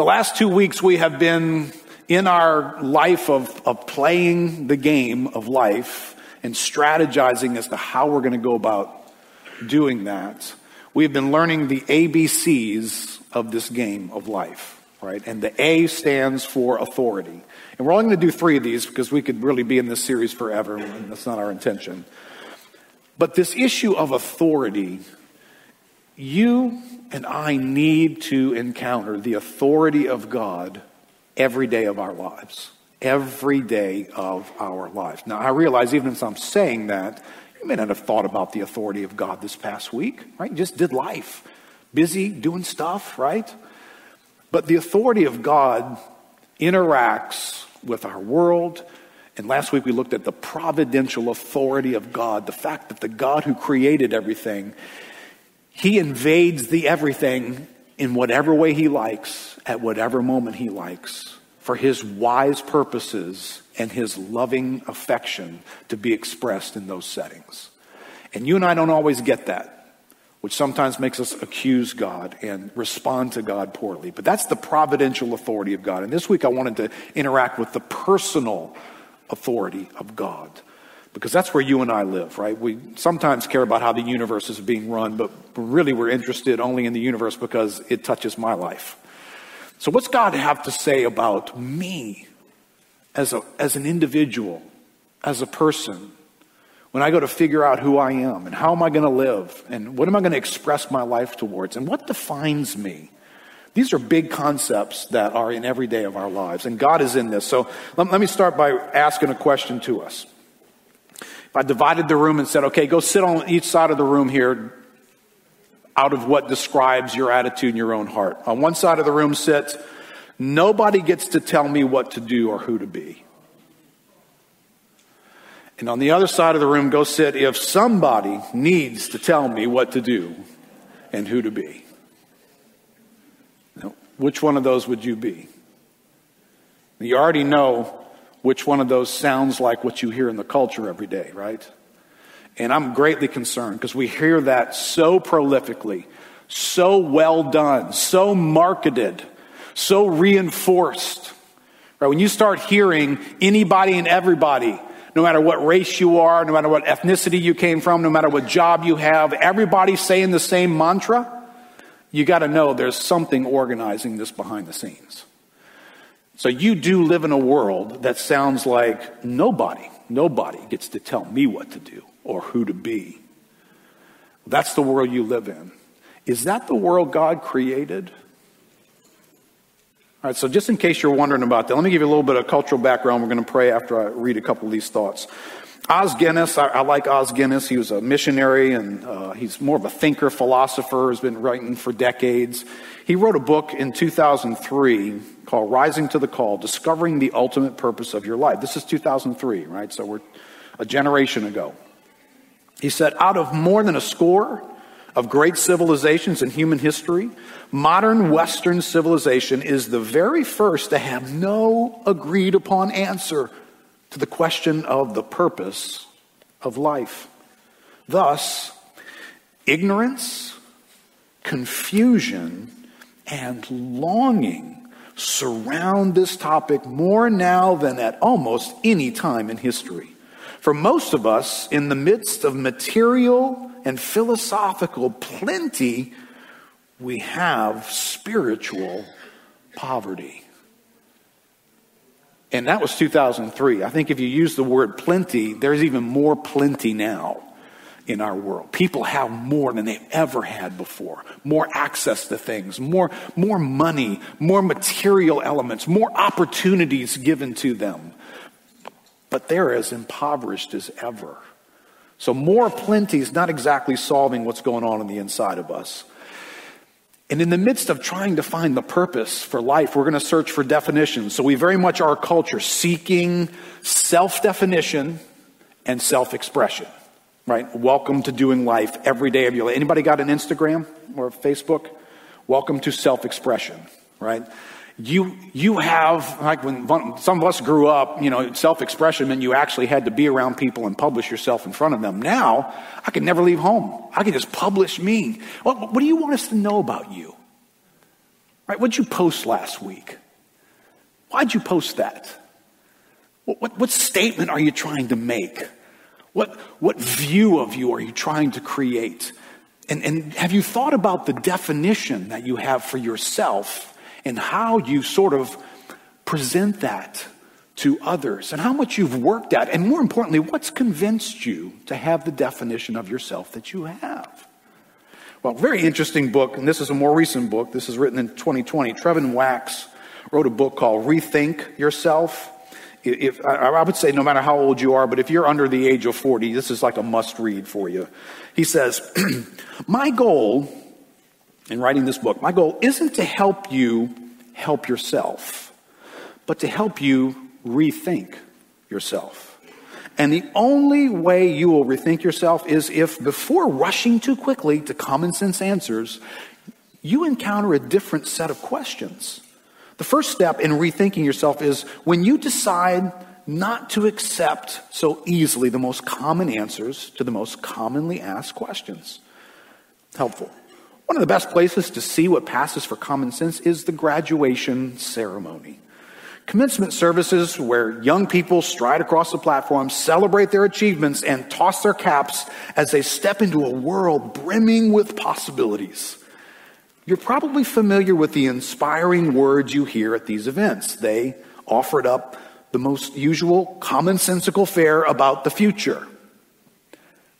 The last two weeks we have been in our life of, of playing the game of life and strategizing as to how we're going to go about doing that. We've been learning the ABCs of this game of life, right? And the A stands for authority. And we're only going to do three of these because we could really be in this series forever, and that's not our intention. But this issue of authority, you and I need to encounter the authority of God every day of our lives. Every day of our lives. Now, I realize even as I'm saying that, you may not have thought about the authority of God this past week, right? You just did life. Busy doing stuff, right? But the authority of God interacts with our world. And last week we looked at the providential authority of God, the fact that the God who created everything he invades the everything in whatever way he likes, at whatever moment he likes, for his wise purposes and his loving affection to be expressed in those settings. And you and I don't always get that, which sometimes makes us accuse God and respond to God poorly. But that's the providential authority of God. And this week I wanted to interact with the personal authority of God because that's where you and I live, right? We sometimes care about how the universe is being run, but really we're interested only in the universe because it touches my life. So, what's God have to say about me as, a, as an individual, as a person, when I go to figure out who I am and how am I going to live and what am I going to express my life towards and what defines me? These are big concepts that are in every day of our lives, and God is in this. So, let, me start by asking a question to us. If I divided the room and said, okay, go sit on each side of the room here out of what describes your attitude in your own heart. On one side of the room sits, nobody gets to tell me what to do or who to be. And on the other side of the room, go sit if somebody needs to tell me what to do and who to be. Now, which one of those would you be? You already know which one of those sounds like what you hear in the culture every day, right? And I'm greatly concerned because we hear that so prolifically, so well done, so marketed, so reinforced. Right? When you start hearing anybody and everybody, no matter what race you are, no matter what ethnicity you came from, no matter what job you have, everybody saying the same mantra, you got to know there's something organizing this behind the scenes. So you do live in a world that sounds like nobody, nobody gets to tell me what to do or who to be. That's the world you live in. Is that the world God created? All right, so just in case you're wondering about that, let me give you a little bit of cultural background. We're going to pray after I read a couple of these thoughts. Os Guinness, I, I like Os Guinness. He was a missionary and uh, he's more of a thinker, philosopher, has been writing for decades. He wrote a book in 2003 called Rising to the Call Discovering the Ultimate Purpose of Your Life. This is 2003, right? So we're a generation ago. He said, out of more than a score of great civilizations in human history, modern Western civilization is the very first to have no agreed upon answer to the question of the purpose of life. Thus, ignorance, confusion, and longing surround this topic more now than at almost any time in history. For most of us, in the midst of material and philosophical plenty, we have spiritual poverty. And that was 2003. I think if you use the word plenty, there's even more plenty now in our world. People have more than they've ever had before. More access to things, more, more money, more material elements, more opportunities given to them. But they're as impoverished as ever. So more plenty is not exactly solving what's going on in the inside of us. And in the midst of trying to find the purpose for life, we're going to search for definitions. So we very much are a culture seeking self definition and self expression. Right? Welcome to doing life every day of your life. Anybody got an Instagram or Facebook? Welcome to self expression. Right? You, you have, like when some of us grew up, you know, self expression meant you actually had to be around people and publish yourself in front of them. Now, I can never leave home. I can just publish me. What, what do you want us to know about you? Right? What'd you post last week? Why'd you post that? What, what, what statement are you trying to make? What, what view of you are you trying to create? And, and have you thought about the definition that you have for yourself and how you sort of present that to others and how much you've worked at? And more importantly, what's convinced you to have the definition of yourself that you have? Well, very interesting book, and this is a more recent book. This is written in 2020. Trevin Wax wrote a book called Rethink Yourself. If, I would say no matter how old you are, but if you're under the age of 40, this is like a must read for you. He says, My goal in writing this book, my goal isn't to help you help yourself, but to help you rethink yourself. And the only way you will rethink yourself is if, before rushing too quickly to common sense answers, you encounter a different set of questions. The first step in rethinking yourself is when you decide not to accept so easily the most common answers to the most commonly asked questions. Helpful. One of the best places to see what passes for common sense is the graduation ceremony. Commencement services where young people stride across the platform, celebrate their achievements, and toss their caps as they step into a world brimming with possibilities. You're probably familiar with the inspiring words you hear at these events. They offered up the most usual commonsensical fare about the future.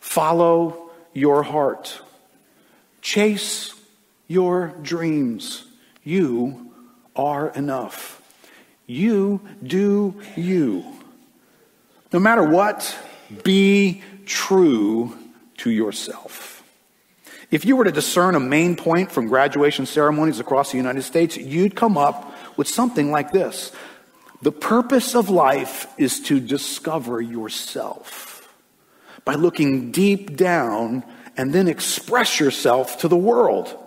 Follow your heart. Chase your dreams. You are enough. You do you. No matter what, be true to yourself. If you were to discern a main point from graduation ceremonies across the United States, you'd come up with something like this. The purpose of life is to discover yourself by looking deep down and then express yourself to the world,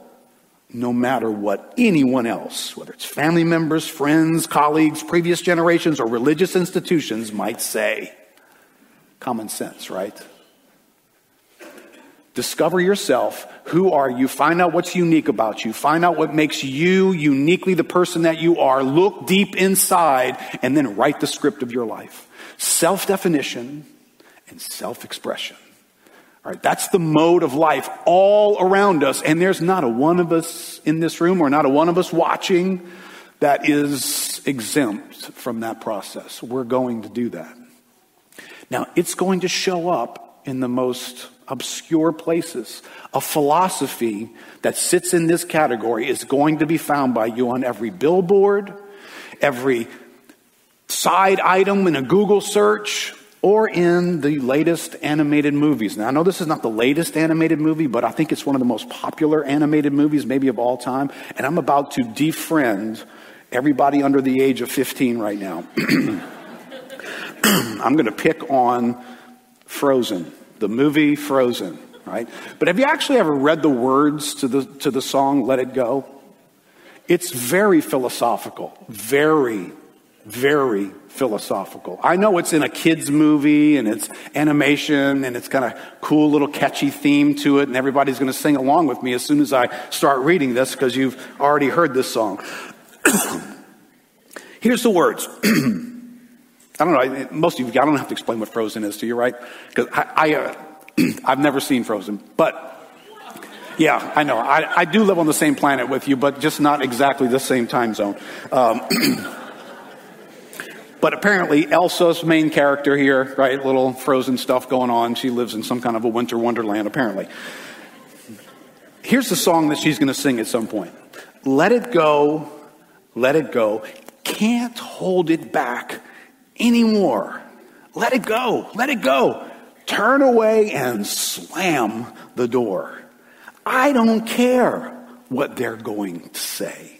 no matter what anyone else, whether it's family members, friends, colleagues, previous generations, or religious institutions, might say. Common sense, right? Discover yourself. Who are you? Find out what's unique about you. Find out what makes you uniquely the person that you are. Look deep inside and then write the script of your life. Self definition and self expression. That's the mode of life all around us. And there's not a one of us in this room or not a one of us watching that is exempt from that process. We're going to do that. Now, it's going to show up in the most obscure places. A philosophy that sits in this category is going to be found by you on every billboard, every side item in a Google search, or in the latest animated movies. Now, I know this is not the latest animated movie, but I think it's one of the most popular animated movies, maybe of all time. And I'm about to defriend everybody under the age of 15 right now. I'm going to pick on Frozen the movie Frozen, right? But have you actually ever read the words to the, to the song Let It Go? It's very philosophical, very, very philosophical. I know it's in a kid's movie and it's animation and it's kind of cool little catchy theme to it and everybody's going to sing along with me as soon as I start reading this because you've already heard this song. Here's the words. I don't know. Most of you, I don't have to explain what Frozen is to you, right? Because I, I uh, I've never seen Frozen, but yeah, I know. I, I, do live on the same planet with you, but just not exactly the same time zone. Um, but apparently, Elsa's main character here, right? Little Frozen stuff going on. She lives in some kind of a winter wonderland, apparently. Here's the song that she's going to sing at some point. Let it go, let it go. Can't hold it back anymore. Let it go. Let it go. Turn away and slam the door. I don't care what they're going to say.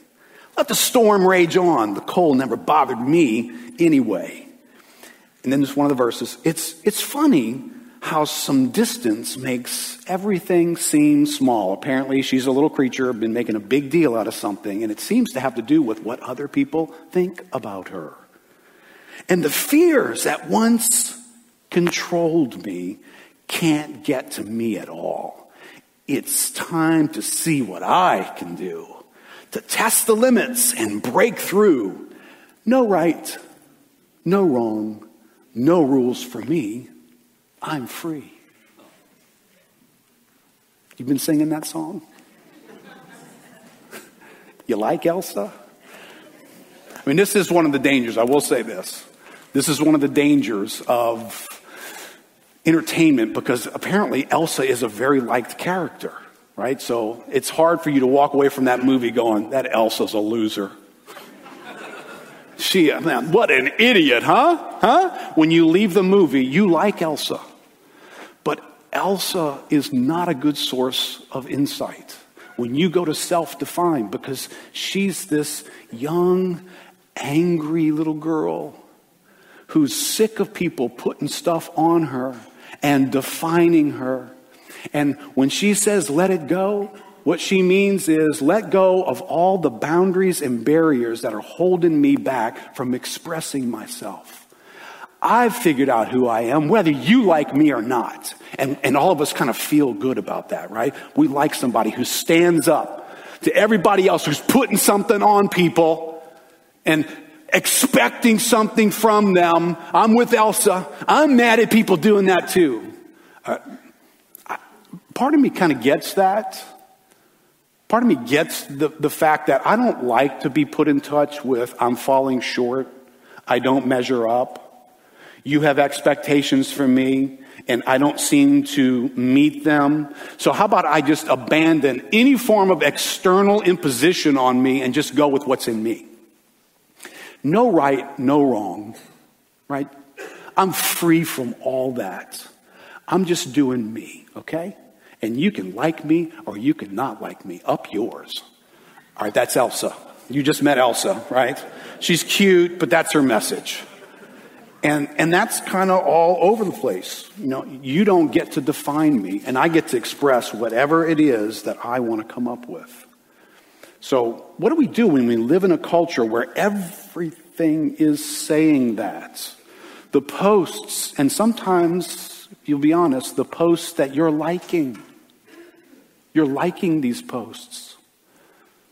Let the storm rage on. The cold never bothered me anyway. And then there's one of the verses. It's, it's funny how some distance makes everything seem small. Apparently, she's a little creature, been making a big deal out of something, and it seems to have to do with what other people think about her. And the fears that once controlled me can't get to me at all. It's time to see what I can do, to test the limits and break through. No right, no wrong, no rules for me. I'm free. You've been singing that song? You like Elsa? I mean, this is one of the dangers. I will say this. This is one of the dangers of entertainment because apparently Elsa is a very liked character, right? So it's hard for you to walk away from that movie going, that Elsa's a loser. she, man, what an idiot, huh? Huh? When you leave the movie, you like Elsa. But Elsa is not a good source of insight when you go to self define because she's this young, angry little girl who's sick of people putting stuff on her and defining her. And when she says, let it go, what she means is let go of all the boundaries and barriers that are holding me back from expressing myself. I've figured out who I am, whether you like me or not. And, and all of us kind of feel good about that, right? We like somebody who stands up to everybody else who's putting something on people and expecting something from them. I'm with Elsa. I'm mad at people doing that too. Uh, part of me kind of gets that. Part of me gets the, the fact that I don't like to be put in touch with I'm falling short. I don't measure up. You have expectations for me and I don't seem to meet them. So how about I just abandon any form of external imposition on me and just go with what's in me? No right, no wrong, right? I'm free from all that. I'm just doing me, okay? And you can like me or you can not like me. Up yours. All right, that's Elsa. You just met Elsa, right? She's cute, but that's her message. And, and that's kind of all over the place. You know, you don't get to define me, and I get to express whatever it is that I want to come up with. So, what do we do when we live in a culture where everything is saying that? The posts, and sometimes, if you'll be honest, the posts that you're liking. You're liking these posts.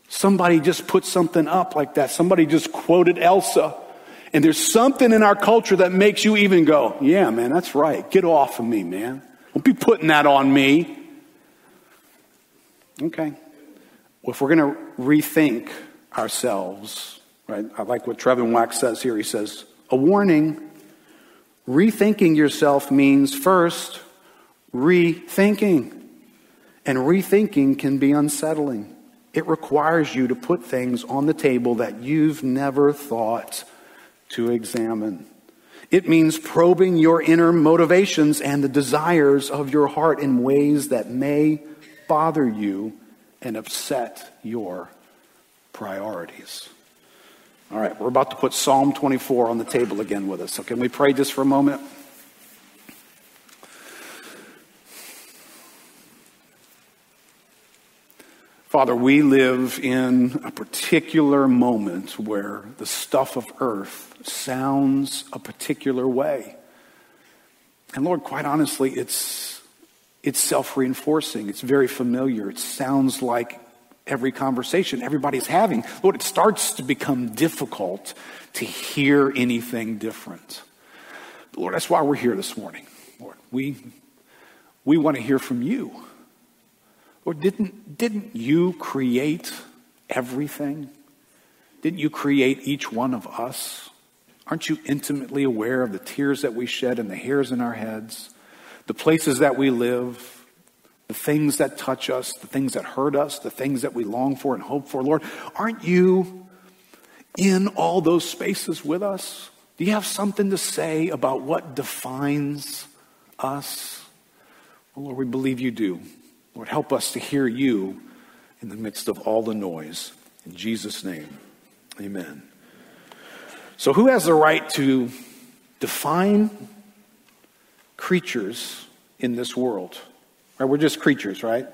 Somebody just put something up like that. Somebody just quoted Elsa. And there's something in our culture that makes you even go, yeah, man, that's right. Get off of me, man. Don't be putting that on me. Okay. Well, if we're going to rethink ourselves, right? I like what Trevin Wax says here. He says, a warning rethinking yourself means first rethinking. And rethinking can be unsettling. It requires you to put things on the table that you've never thought to examine. It means probing your inner motivations and the desires of your heart in ways that may bother you and upset your priorities. All right, we're about to put Psalm 24 on the table again with us. So, can we pray just for a moment? Father, we live in a particular moment where the stuff of earth sounds a particular way. And Lord, quite honestly, it's, it's self reinforcing. It's very familiar. It sounds like every conversation everybody's having. Lord, it starts to become difficult to hear anything different. Lord, that's why we're here this morning. Lord, we, we want to hear from you. Or didn't, didn't you create everything? Didn't you create each one of us? Aren't you intimately aware of the tears that we shed and the hairs in our heads, the places that we live, the things that touch us, the things that hurt us, the things that we long for and hope for? Lord, aren't you in all those spaces with us? Do you have something to say about what defines us? Well, Lord, we believe you do. Lord, help us to hear you in the midst of all the noise. In Jesus' name, amen. So, who has the right to define creatures in this world? Right, we're just creatures, right?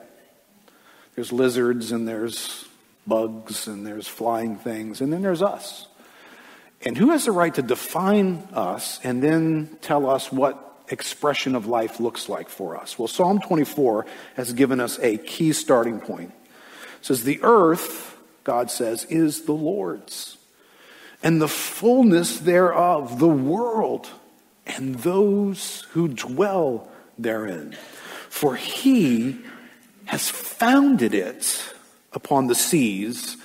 There's lizards and there's bugs and there's flying things, and then there's us. And who has the right to define us and then tell us what expression of life looks like for us. Well, Psalm 24 has given us a key starting point. It says, The earth God says, is the Lord's, and the fullness thereof, the world, and those who dwell therein. For he has founded it upon the seas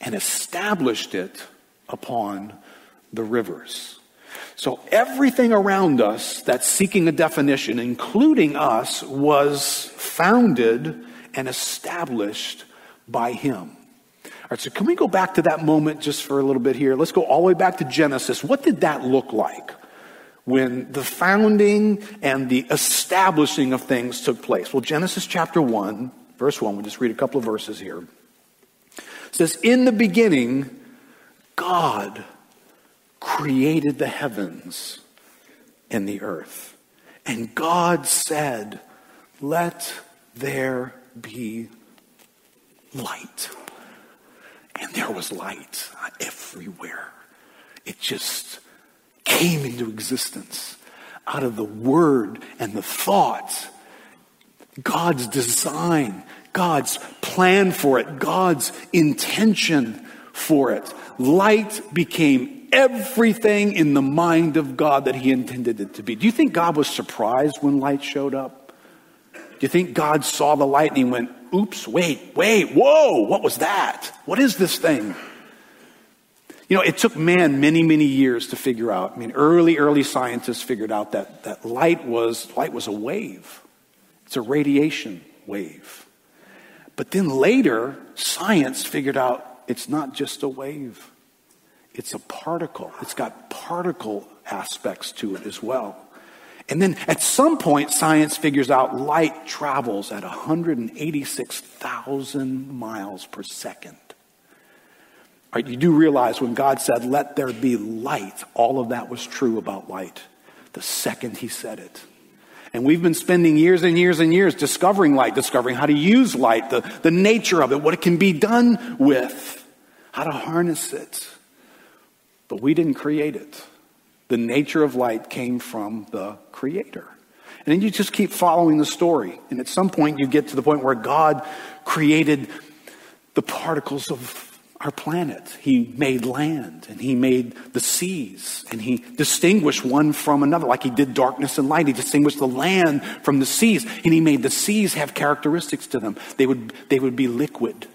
and established it upon the rivers. So everything around us that's seeking a definition, including us, was founded and established by him. All right, so can we go back to that moment just for a little bit here? Let's go all the way back to Genesis. What did that look like when the founding and the establishing of things took place? Well, Genesis chapter 1, verse 1, we'll just read a couple of verses here. It says, In the beginning, God created the heavens and the earth. And God said, Let there be light. And there was light everywhere. It just came into existence out of the word and the thought. God's design, God's plan for it, God's intention for it. Light became everything in the mind of God that He intended it to be. Do you think God was surprised when light showed up? Do you think God saw the light and He went, oops, wait, wait, whoa, what was that? What is this thing? You know, it took man many, many years to figure out. I mean, early, early scientists figured out that, that light was light was a wave. It's a radiation wave. But then later, science figured out it's not just a wave. It's a particle. It's got particle aspects to it as well. And then at some point, science figures out light travels at 186,000 miles per second. Right, you do realize when God said, Let there be light, all of that was true about light the second He said it. And we've been spending years and years and years discovering light, discovering how to use light, the, the nature of it, what it can be done with, how to harness it. But we didn't create it. The nature of light came from the Creator. And then you just keep following the story. And at some point, you get to the point where God created the particles of our planet. He made land and he made the seas and he distinguished one from another, like he did darkness and light. He distinguished the land from the seas and he made the seas have characteristics to them. They would, they would be liquid.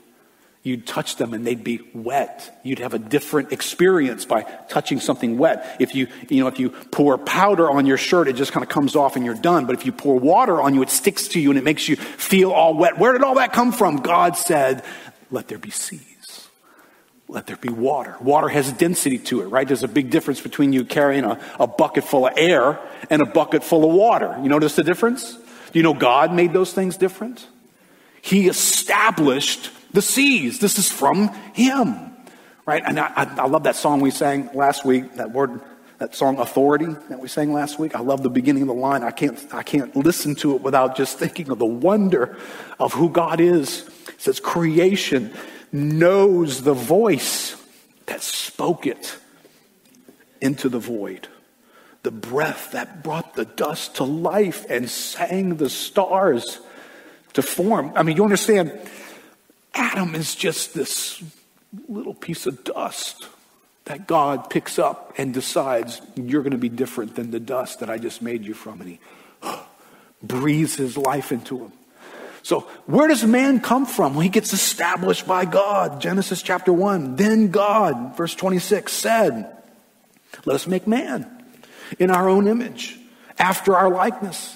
You'd touch them and they'd be wet. You'd have a different experience by touching something wet. If you, you know, if you pour powder on your shirt, it just kind of comes off and you're done. But if you pour water on you, it sticks to you and it makes you feel all wet. Where did all that come from? God said, let there be seas let there be water. Water has density to it, right? There's a big difference between you carrying a, a bucket full of air and a bucket full of water. You notice the difference? Do you know God made those things different? He established the seas. This is from Him, right? And I, I, love that song we sang last week, that word, that song authority that we sang last week. I love the beginning of the line. I can't, I can't listen to it without just thinking of the wonder of who God is. It says creation knows the voice that spoke it into the void. The breath that brought the dust to life and sang the stars to form. I mean, you understand, Adam is just this little piece of dust that God picks up and decides you're going to be different than the dust that I just made you from. And he breathes his life into him. So, where does man come from? Well, he gets established by God. Genesis chapter 1. Then God, verse 26, said, Let us make man in our own image, after our likeness,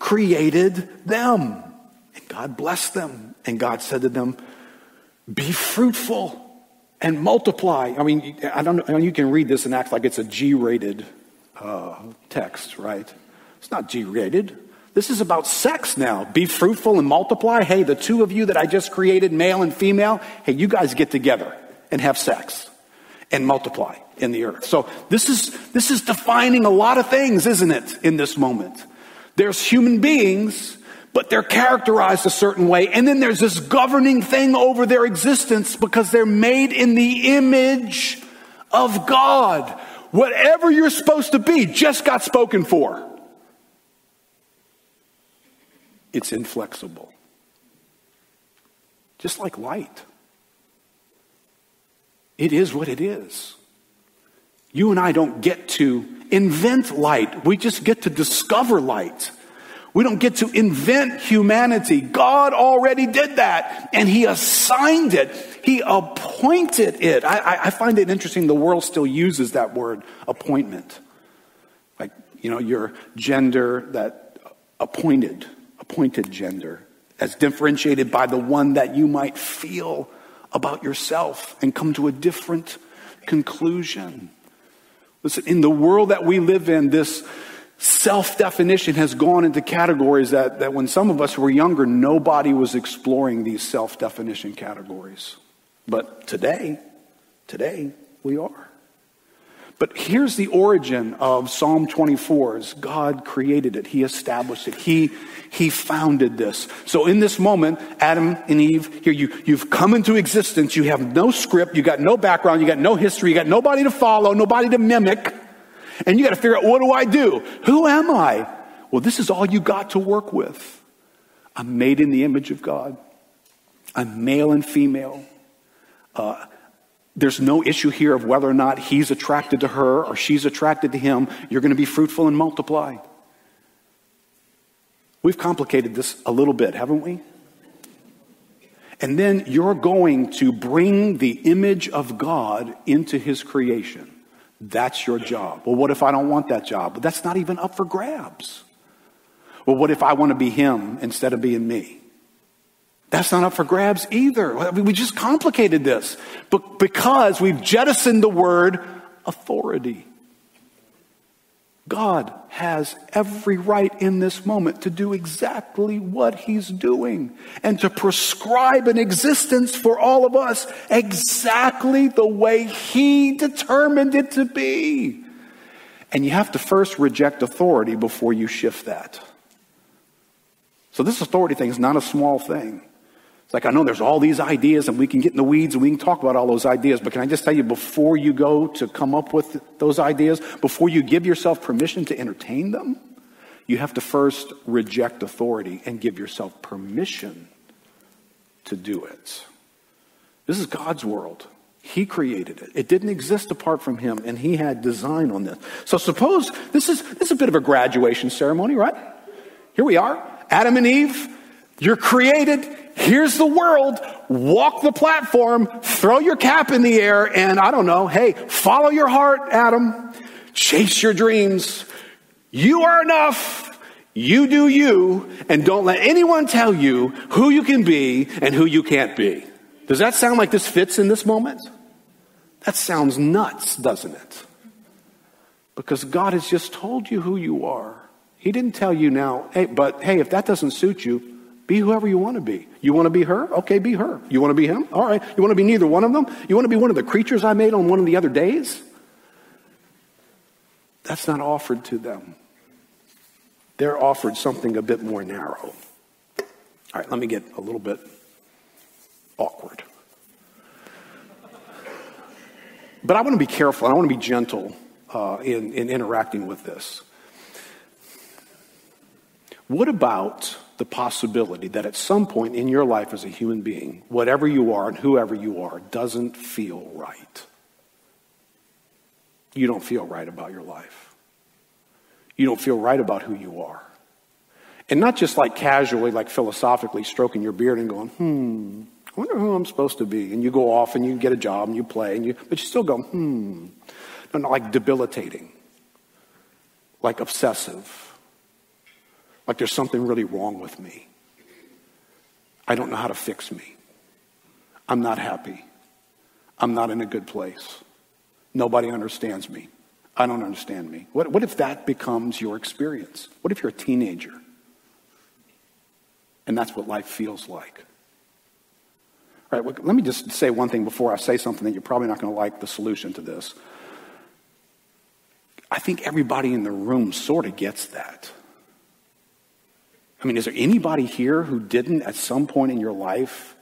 created them. And God blessed them. And God said to them, Be fruitful and multiply. I mean, I don't know, you can read this and act like it's a G rated uh, text, right? It's not G rated. This is about sex now. Be fruitful and multiply. Hey, the two of you that I just created, male and female, hey, you guys get together and have sex. and multiply in the earth. So this is, this is defining a lot of things, isn't it, in this moment? There's human beings, but they're characterized a certain way. And then there's this governing thing over their existence because they're made in the image of God. Whatever you're supposed to be just got spoken for. It's inflexible. Just like light. It is what it is. You and I don't get to invent light. We just get to discover light. We don't get to invent humanity. God already did that and He assigned it. He appointed it. I, I, find it interesting the world still uses that word, appointment. Like, you know, your gender, that appointed, appointed gender, as differentiated by the one that you might feel about yourself and come to a different conclusion. Listen, in the world that we live in, this self definition has gone into categories that, that when some of us were younger, nobody was exploring these self definition categories. But today, today, we are. But here's the origin of Psalm 24 is God created it. He established it. He, he founded this. So in this moment, Adam and Eve, here you, you've come into existence. You have no script. You got no background. You got no history. You got nobody to follow, nobody to mimic. And you got to figure out, what do I do? Who am I? Well, this is all you got to work with. I'm made in the image of God. I'm male and female. Uh, there's no issue here of whether or not he's attracted to her or she's attracted to him. You're going to be fruitful and multiply. We've complicated this a little bit, haven't we? And then you're going to bring the image of God into his creation. That's your job. Well, what if I don't want that job? But that's not even up for grabs. Well, what if I want to be him instead of being me? That's not up for grabs either. We just complicated this but because we've jettisoned the word authority. God has every right in this moment to do exactly what he's doing and to prescribe an existence for all of us exactly the way he determined it to be. And you have to first reject authority before you shift that. So, this authority thing is not a small thing. It's like, I know there's all these ideas and we can get in the weeds and we can talk about all those ideas, but can I just tell you before you go to come up with those ideas, before you give yourself permission to entertain them, you have to first reject authority and give yourself permission to do it. This is God's world. He created it. It didn't exist apart from him, and he had design on this. So suppose this is this is a bit of a graduation ceremony, right? Here we are, Adam and Eve. You're created. Here's the world. Walk the platform, throw your cap in the air, and I don't know, hey, follow your heart, Adam. Chase your dreams. You are enough. You do you, and don't let anyone tell you who you can be and who you can't be. Does that sound like this fits in this moment? That sounds nuts, doesn't it? Because God has just told you who you are. He didn't tell you now, hey, but hey, if that doesn't suit you, be whoever you want to be. You want to be her? Okay, be her. You want to be him? All right. You want to be neither one of them? You want to be one of the creatures I made on one of the other days? That's not offered to them. They're offered something a bit more narrow. All right, let me get a little bit awkward. But I want to be careful. I want to be gentle uh, in, in interacting with this. What about the possibility that at some point in your life as a human being, whatever you are and whoever you are, doesn't feel right. You don't feel right about your life. You don't feel right about who you are. And not just like casually, like philosophically stroking your beard and going, hmm, I wonder who I'm supposed to be. And you go off and you get a job and you play, and you, but you still go, hmm. Not like debilitating, like obsessive like there's something really wrong with me. I don't know how to fix me. I'm not happy. I'm not in a good place. Nobody understands me. I don't understand me. What, what if that becomes your experience? What if you're a teenager? And that's what life feels like. Right, let me just say one thing before I say something that you're probably not going to like the solution to this. I think everybody in the room sort of gets that. I mean, is there anybody here who didn't at some point in your life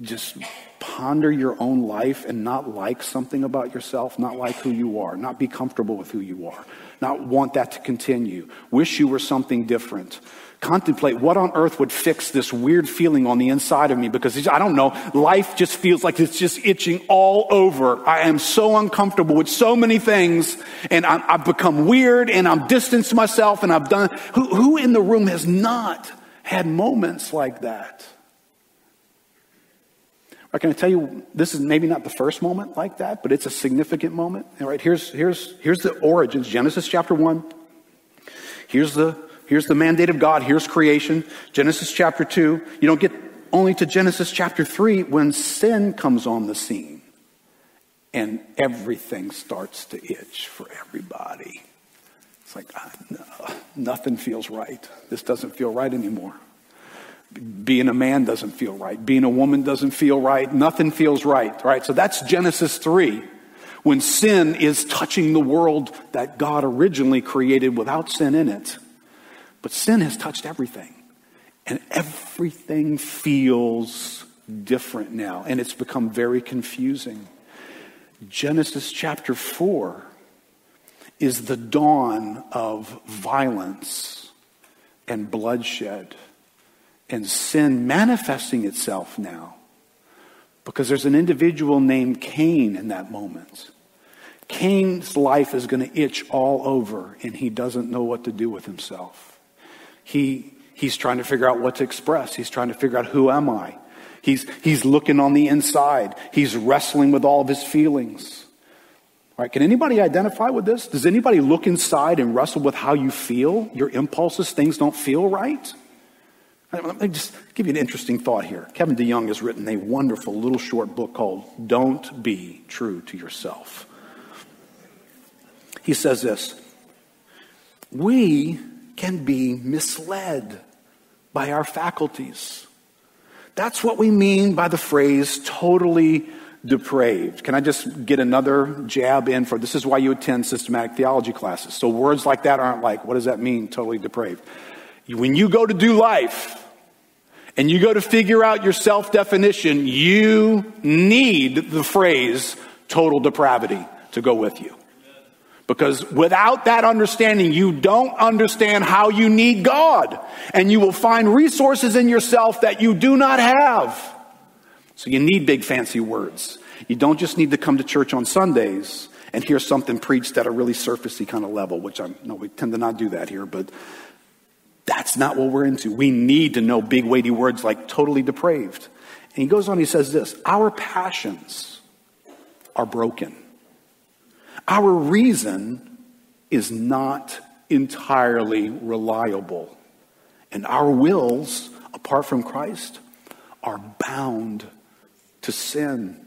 just ponder your own life and not like something about yourself, not like who you are, not be comfortable with who you are, not want that to continue, wish you were something different? Contemplate what on earth would fix this weird feeling on the inside of me because I don't know, life just feels like it's just itching all over. I am so uncomfortable with so many things and i have become weird and I'm distanced myself and I've done, who, who in the room has not had moments like that? I can I tell you, this is maybe not the first moment like that, but it's a significant moment. All right, here's, here's, here's the origins Genesis chapter 1. Here's the Here's the mandate of God. Here's creation. Genesis chapter 2. You don't get only to Genesis chapter 3 when sin comes on the scene and everything starts to itch for everybody. It's like, ah, no, nothing feels right. This doesn't feel right anymore. Being a man doesn't feel right. Being a woman doesn't feel right. Nothing feels right, right? So that's Genesis 3 when sin is touching the world that God originally created without sin in it. But sin has touched everything. And everything feels different now. And it's become very confusing. Genesis chapter 4 is the dawn of violence and bloodshed and sin manifesting itself now. Because there's an individual named Cain in that moment. Cain's life is going to itch all over, and he doesn't know what to do with himself. He, he's trying to figure out what to express. He's trying to figure out who am I? He's, he's looking on the inside. He's wrestling with all of his feelings. All right, can anybody identify with this? Does anybody look inside and wrestle with how you feel, your impulses, things don't feel right? Let me just give you an interesting thought here. Kevin DeYoung has written a wonderful little short book called Don't Be True to Yourself. He says this We can be misled by our faculties. That's what we mean by the phrase totally depraved. Can I just get another jab in for this is why you attend systematic theology classes. So words like that aren't like, what does that mean, totally depraved? When you go to do life and you go to figure out your self definition, you need the phrase total depravity to go with you. Because without that understanding, you don't understand how you need God. And you will find resources in yourself that you do not have. So you need big fancy words. You don't just need to come to church on Sundays and hear something preached at a really surfacey kind of level, which I know we tend to not do that here, but that's not what we're into. We need to know big weighty words like totally depraved. And he goes on, he says this, our passions are broken. Our reason is not entirely reliable. And our wills, apart from Christ, are bound to sin.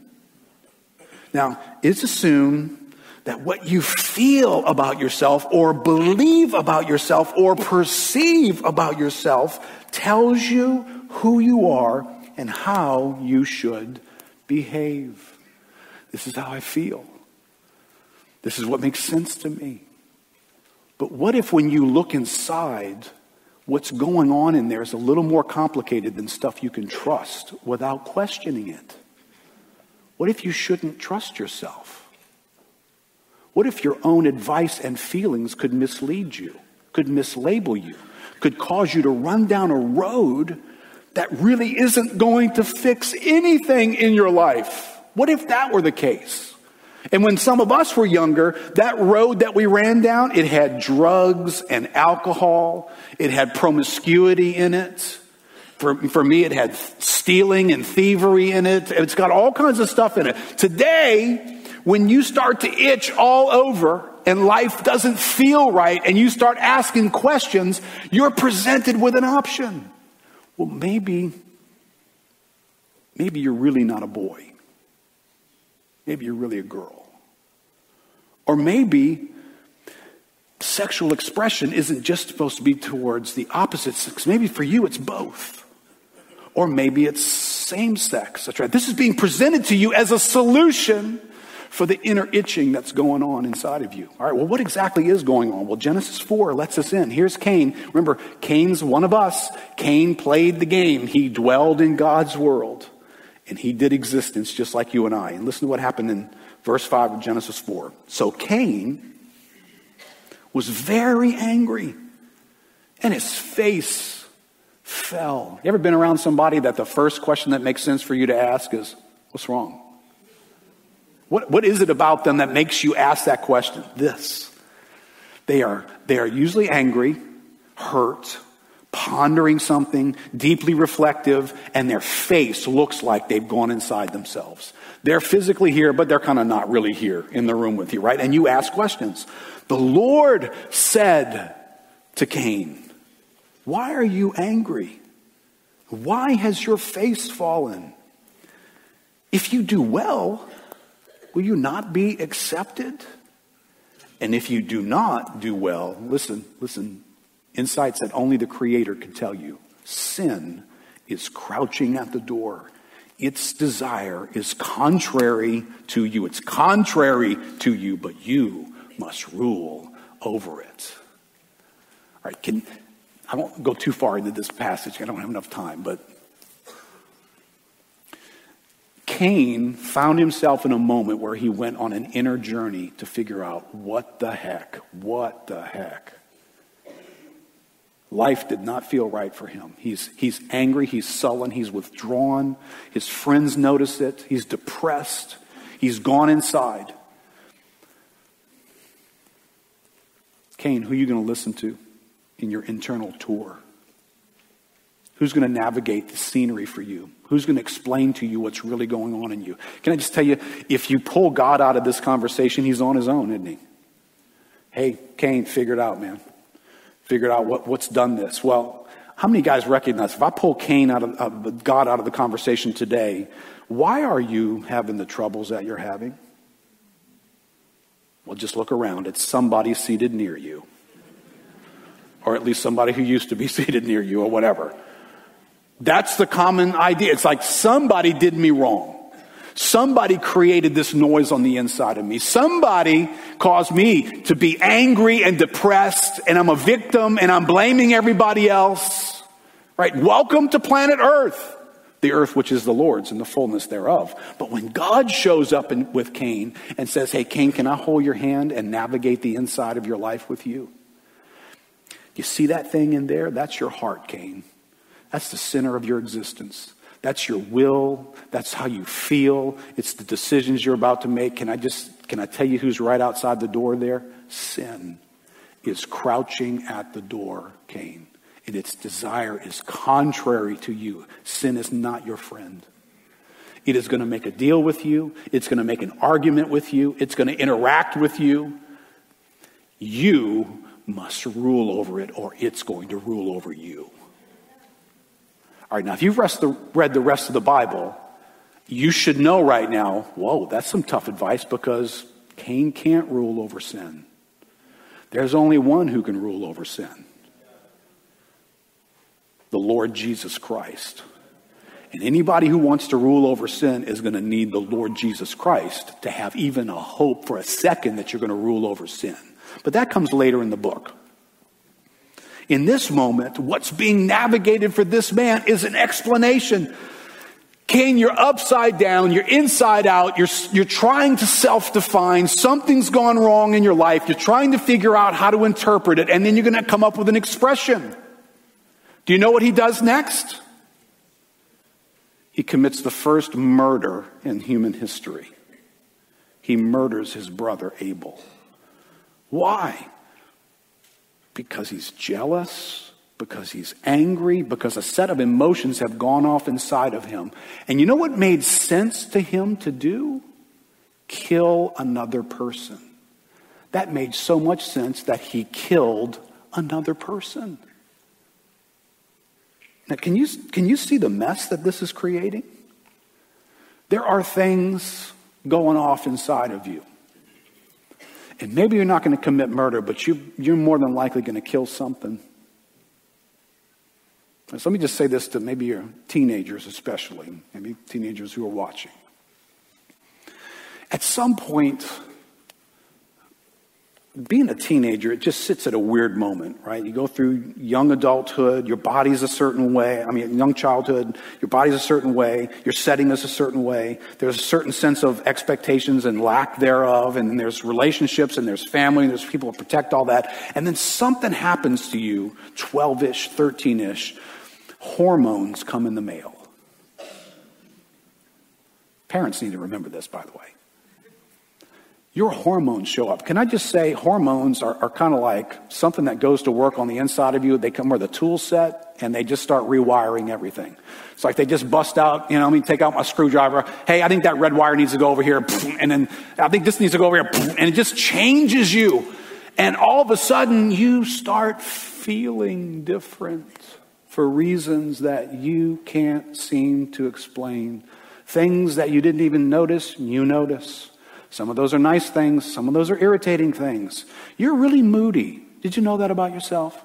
Now, it's assumed that what you feel about yourself or believe about yourself or perceive about yourself tells you who you are and how you should behave. This is how I feel. This is what makes sense to me. But what if when you look inside, what's going on in there is a little more complicated than stuff you can trust without questioning it? What if you shouldn't trust yourself? What if your own advice and feelings could mislead you, could mislabel you, could cause you to run down a road that really isn't going to fix anything in your life? What if that were the case? And when some of us were younger, that road that we ran down, it had drugs and alcohol. It had promiscuity in it. For, for me, it had stealing and thievery in it. It's got all kinds of stuff in it. Today, when you start to itch all over and life doesn't feel right and you start asking questions, you're presented with an option. Well, maybe, maybe you're really not a boy. Maybe you're really a girl. Or maybe sexual expression isn't just supposed to be towards the opposite sex. Maybe for you it's both. Or maybe it's same sex attraction. This is being presented to you as a solution for the inner itching that's going on inside of you. All right, well, what exactly is going on? Well, Genesis 4 lets us in. Here's Cain. Remember, Cain's one of us. Cain played the game, he dwelled in God's world, and he did existence just like you and I. And listen to what happened in verse 5 of Genesis 4. So Cain was very angry, and his face fell. You ever been around somebody that the first question that makes sense for you to ask is, What's wrong? What, what is it about them that makes you ask that question? This. They are, they are usually angry, hurt, pondering something, deeply reflective, and their face looks like they've gone inside themselves. They're physically here, but they're kind of not really here in the room with you, right? And you ask questions. The Lord said to Cain, Why are you angry? Why has your face fallen? If you do well, will you not be accepted? And if you do not do well, listen, listen, insights that only the Creator can tell you. Sin is crouching at the door. Its desire is contrary to you. It's contrary to you, but you must rule over it. All right, can, I won't go too far into this passage. I don't have enough time, but Cain found himself in a moment where he went on an inner journey to figure out what the heck, what the heck. Life did not feel right for him. He's, he's angry, he's sullen, he's withdrawn. His friends notice it. He's depressed. He's gone inside. Cain, who are you going to listen to in your internal tour? Who's going to navigate the scenery for you? Who's going to explain to you what's really going on in you? Can I just tell you, if you pull God out of this conversation, he's on his own, isn't he? Hey, Cain, figure it out, man. Figure out what, what's done this. Well, how many guys recognize if I pull Cain out of uh, God out of the conversation today, why are you having the troubles that you're having? Well, just look around. It's somebody seated near you. Or at least somebody who used to be seated near you, or whatever. That's the common idea. It's like somebody did me wrong. Somebody created this noise on the inside of me. Somebody caused me to be angry and depressed, and I'm a victim and I'm blaming everybody else. Right? Welcome to planet Earth, the earth which is the Lord's and the fullness thereof. But when God shows up in, with Cain and says, Hey, Cain, can I hold your hand and navigate the inside of your life with you? You see that thing in there? That's your heart, Cain. That's the center of your existence. That's your will. That's how you feel. It's the decisions you're about to make. Can I just, can I tell you who's right outside the door there? Sin is crouching at the door, Cain. And its desire is contrary to you. Sin is not your friend. It is going to make a deal with you. It's going to make an argument with you. It's going to interact with you. You must rule over it, or it's going to rule over you. All right, now if you've read the rest of the Bible, you should know right now, whoa, that's some tough advice because Cain can't rule over sin. There's only one who can rule over sin the Lord Jesus Christ. And anybody who wants to rule over sin is going to need the Lord Jesus Christ to have even a hope for a second that you're going to rule over sin. But that comes later in the book. In this moment, what's being navigated for this man is an explanation. Cain, you're upside down, you're inside out, you're, you're trying to self define, something's gone wrong in your life, you're trying to figure out how to interpret it, and then you're going to come up with an expression. Do you know what he does next? He commits the first murder in human history. He murders his brother Abel. Why? Because he's jealous, because he's angry, because a set of emotions have gone off inside of him. And you know what made sense to him to do? Kill another person. That made so much sense that he killed another person. Now, can you, can you see the mess that this is creating? There are things going off inside of you. And maybe you're not going to commit murder, but you, you're more than likely going to kill something. So let me just say this to maybe your teenagers, especially, maybe teenagers who are watching. At some point, being a teenager, it just sits at a weird moment, right? You go through young adulthood, your body's a certain way. I mean, young childhood, your body's a certain way, your setting is a certain way. There's a certain sense of expectations and lack thereof, and there's relationships, and there's family, and there's people to protect all that. And then something happens to you, 12 ish, 13 ish, hormones come in the mail. Parents need to remember this, by the way your hormones show up. Can I just say, hormones are, are kind of like something that goes to work on the inside of you. They come with a tool set and they just start rewiring everything. It's like they just bust out, you know, I mean, take out my screwdriver. Hey, I think that red wire needs to go over here. And then I think this needs to go over here. And it just changes you. And all of a sudden you start feeling different for reasons that you can't seem to explain. Things that you didn't even notice, you notice. Some of those are nice things, some of those are irritating things. You're really moody. Did you know that about yourself?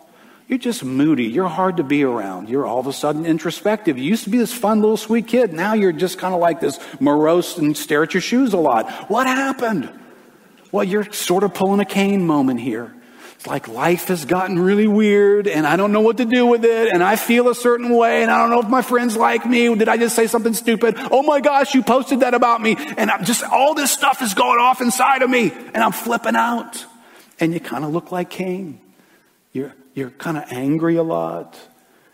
You're just moody. You're hard to be around. You're all of a sudden introspective. You used to be this fun little sweet kid. Now you're just kind of like this morose and stare at your shoes a lot. What happened? Well, you're sort of pulling a Cain moment here. Like life has gotten really weird and I don't know what to do with it and I feel a certain way and I don't know if my friends like me. Did I just say something stupid? Oh my gosh, you posted that about me. And I'm just, all this stuff is going off inside of me and I'm flipping out. And you kind of look like Cain. You're, you're kind of angry a lot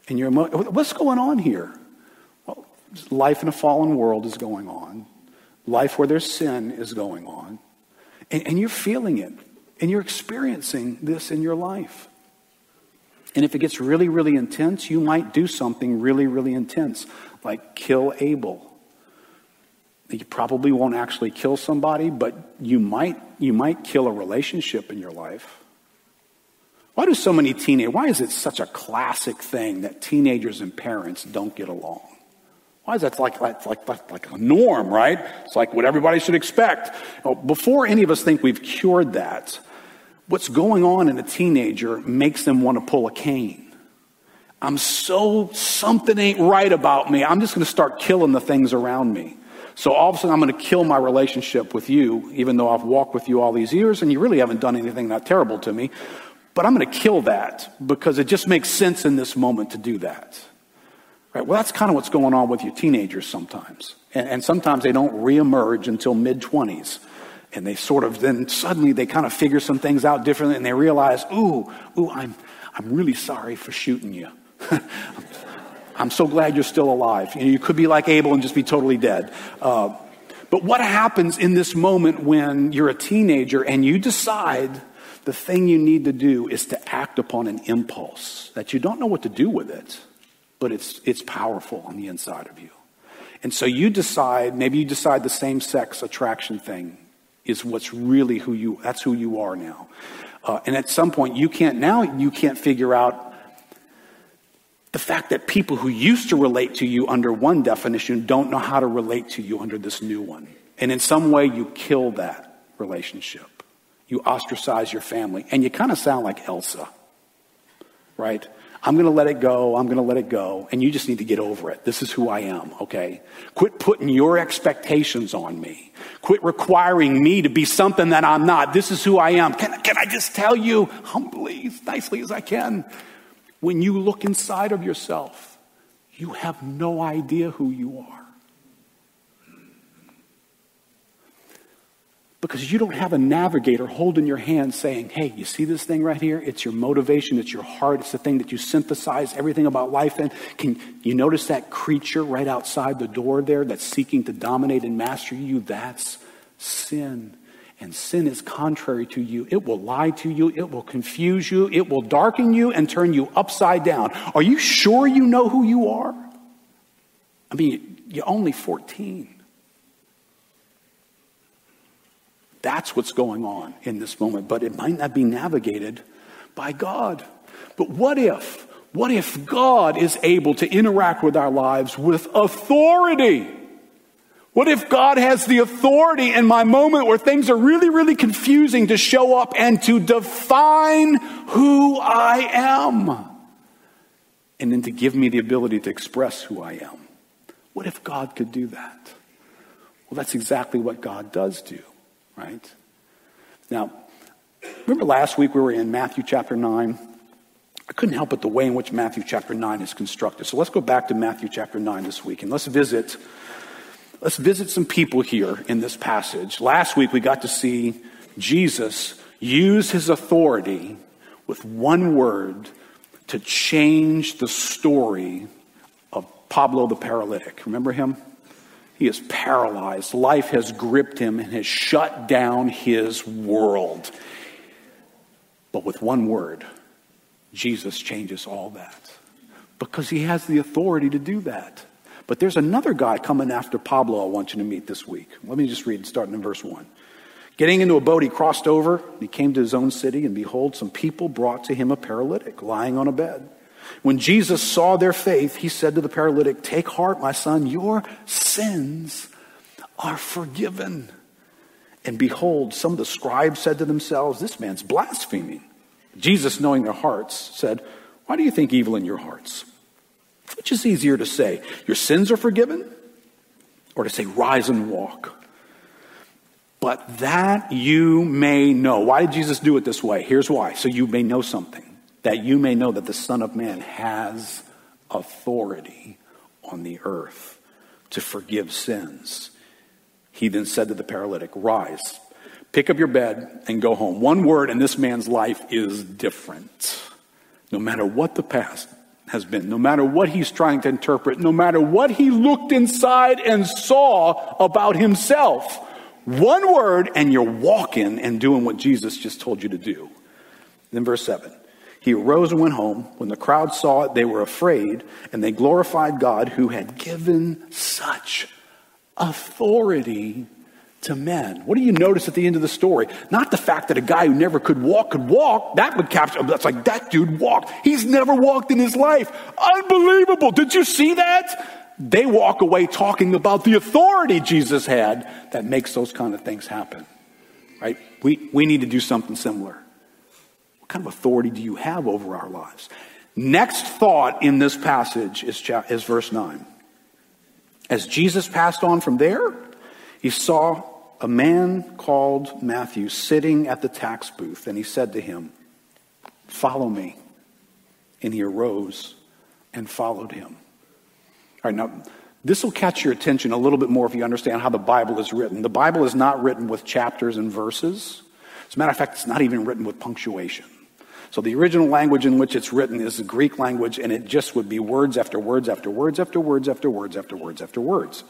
and you're, what's going on here? Well, life in a fallen world is going on. Life where there's sin is going on. And, and you're feeling it. And you're experiencing this in your life. And if it gets really, really intense, you might do something really, really intense, like kill Abel. You probably won't actually kill somebody, but you might, you might kill a relationship in your life. Why do so many teenagers, why is it such a classic thing that teenagers and parents don't get along? Why is that like, like, like, like a norm, right? It's like what everybody should expect. Well, before any of us think we've cured that, what's going on in a teenager makes them want to pull a Cain. I'm so, something ain't right about me. I'm just going to start killing the things around me. So all of a sudden, I'm going to kill my relationship with you, even though I've walked with you all these years and you really haven't done anything that terrible to me. But I'm going to kill that because it just makes sense in this moment to do that. Right? Well, that's kind of what's going on with your teenagers sometimes. And, and sometimes they don't reemerge until mid 20s. And they sort of then suddenly they kind of figure some things out differently and they realize, ooh, ooh, I'm, I'm really sorry for shooting you. I'm so glad you're still alive. You, you could be like Abel and just be totally dead. Uh, but what happens in this moment when you're a teenager and you decide the thing you need to do is to act upon an impulse that you don't know what to do with it, but it's, it's powerful on the inside of you. And so you decide, maybe you decide the same sex attraction thing is what's really who you, that's who you are now. Uh, and at some point, you can't, now you can't figure out the fact that people who used to relate to you under one definition don't know how to relate to you under this new one. And in some way, you kill that relationship. You ostracize your family. And you kind of sound like Elsa, right? I'm going to let it go. I'm going to let it go. And you just need to get over it. This is who I am, okay? Quit putting your expectations on me. Quit requiring me to be something that I'm not. This is who I am. Can, can I just tell you humbly, as nicely as I can? When you look inside of yourself, you have no idea who you are. Because you don't have a navigator holding your hand saying, Hey, you see this thing right here? It's your motivation, it's your heart, it's the thing that you synthesize everything about life in. Can you notice that creature right outside the door there that's seeking to dominate and master you? That's sin. And sin is contrary to you. It will lie to you. It will confuse you. It will darken you and turn you upside down. Are you sure you know who you are? I mean, you're only 14. That's what's going on in this moment, but it might not be navigated by God. But what if, what if God is able to interact with our lives with authority? What if God has the authority in my moment where things are really, really confusing to show up and to define who I am? and then to give me the ability to express who I am. What if God could do that? Well, that's exactly what God does do, right? Now, remember last week we were in Matthew chapter 9? I couldn't help but the way in which Matthew chapter 9 is constructed. So let's go back to Matthew chapter 9 this week and let's visit let's visit some people here in this passage. Last week we got to see Jesus use his authority with one word to change the story of Pablo the paralytic. Remember him? He is paralyzed. Life has gripped him and has shut down his world. But with one word, Jesus changes all that because he has the authority to do that. But there's another guy coming after Pablo I want you to meet this week. Let me just read, starting in verse 1. Getting into a boat, he crossed over. He came to his own city, and behold, some people brought to him a paralytic lying on a bed. When Jesus saw their faith, he said to the paralytic, Take heart, my son, your sins are forgiven. And behold, some of the scribes said to themselves, This man's blaspheming. Jesus, knowing their hearts, said, Why do you think evil in your hearts? Which is easier to say, Your sins are forgiven, or to say, Rise and walk? But that you may know. Why did Jesus do it this way? Here's why. So you may know something. That you may know that the Son of Man has authority on the earth to forgive sins. He then said to the paralytic, Rise, Pick up your bed and go home. One word and this man's life is different. No matter what the past has been, no matter what he's trying to interpret, no matter what he looked inside and saw about himself, one word and you're walking and doing what Jesus just told you to do. Then verse 7. He arose and went home. When the crowd saw it, they were afraid, and they glorified God who had given such authority to men. What do you notice at the end of the story? Not the fact that a guy who never could walk could walk. That would capture, that's like, that dude walked. He's never walked in his life. Unbelievable. Did you see that? They walk away talking about the authority Jesus had that makes those kind of things happen. Right? We, we need to do something similar. What kind of authority do you have over our lives? Next thought in this passage is, is verse 9. As Jesus passed on from there, he saw a man called Matthew sitting at the tax booth, and he said to him, Follow me. And he arose and followed him. All right, now, this will catch your attention a little bit more if you understand how the Bible is written. The Bible is not written with chapters and verses. As a matter of fact, it's not even written with punctuation. So the original language in which it's written is the Greek language, and it just would be words after words after words after words after words after words after words.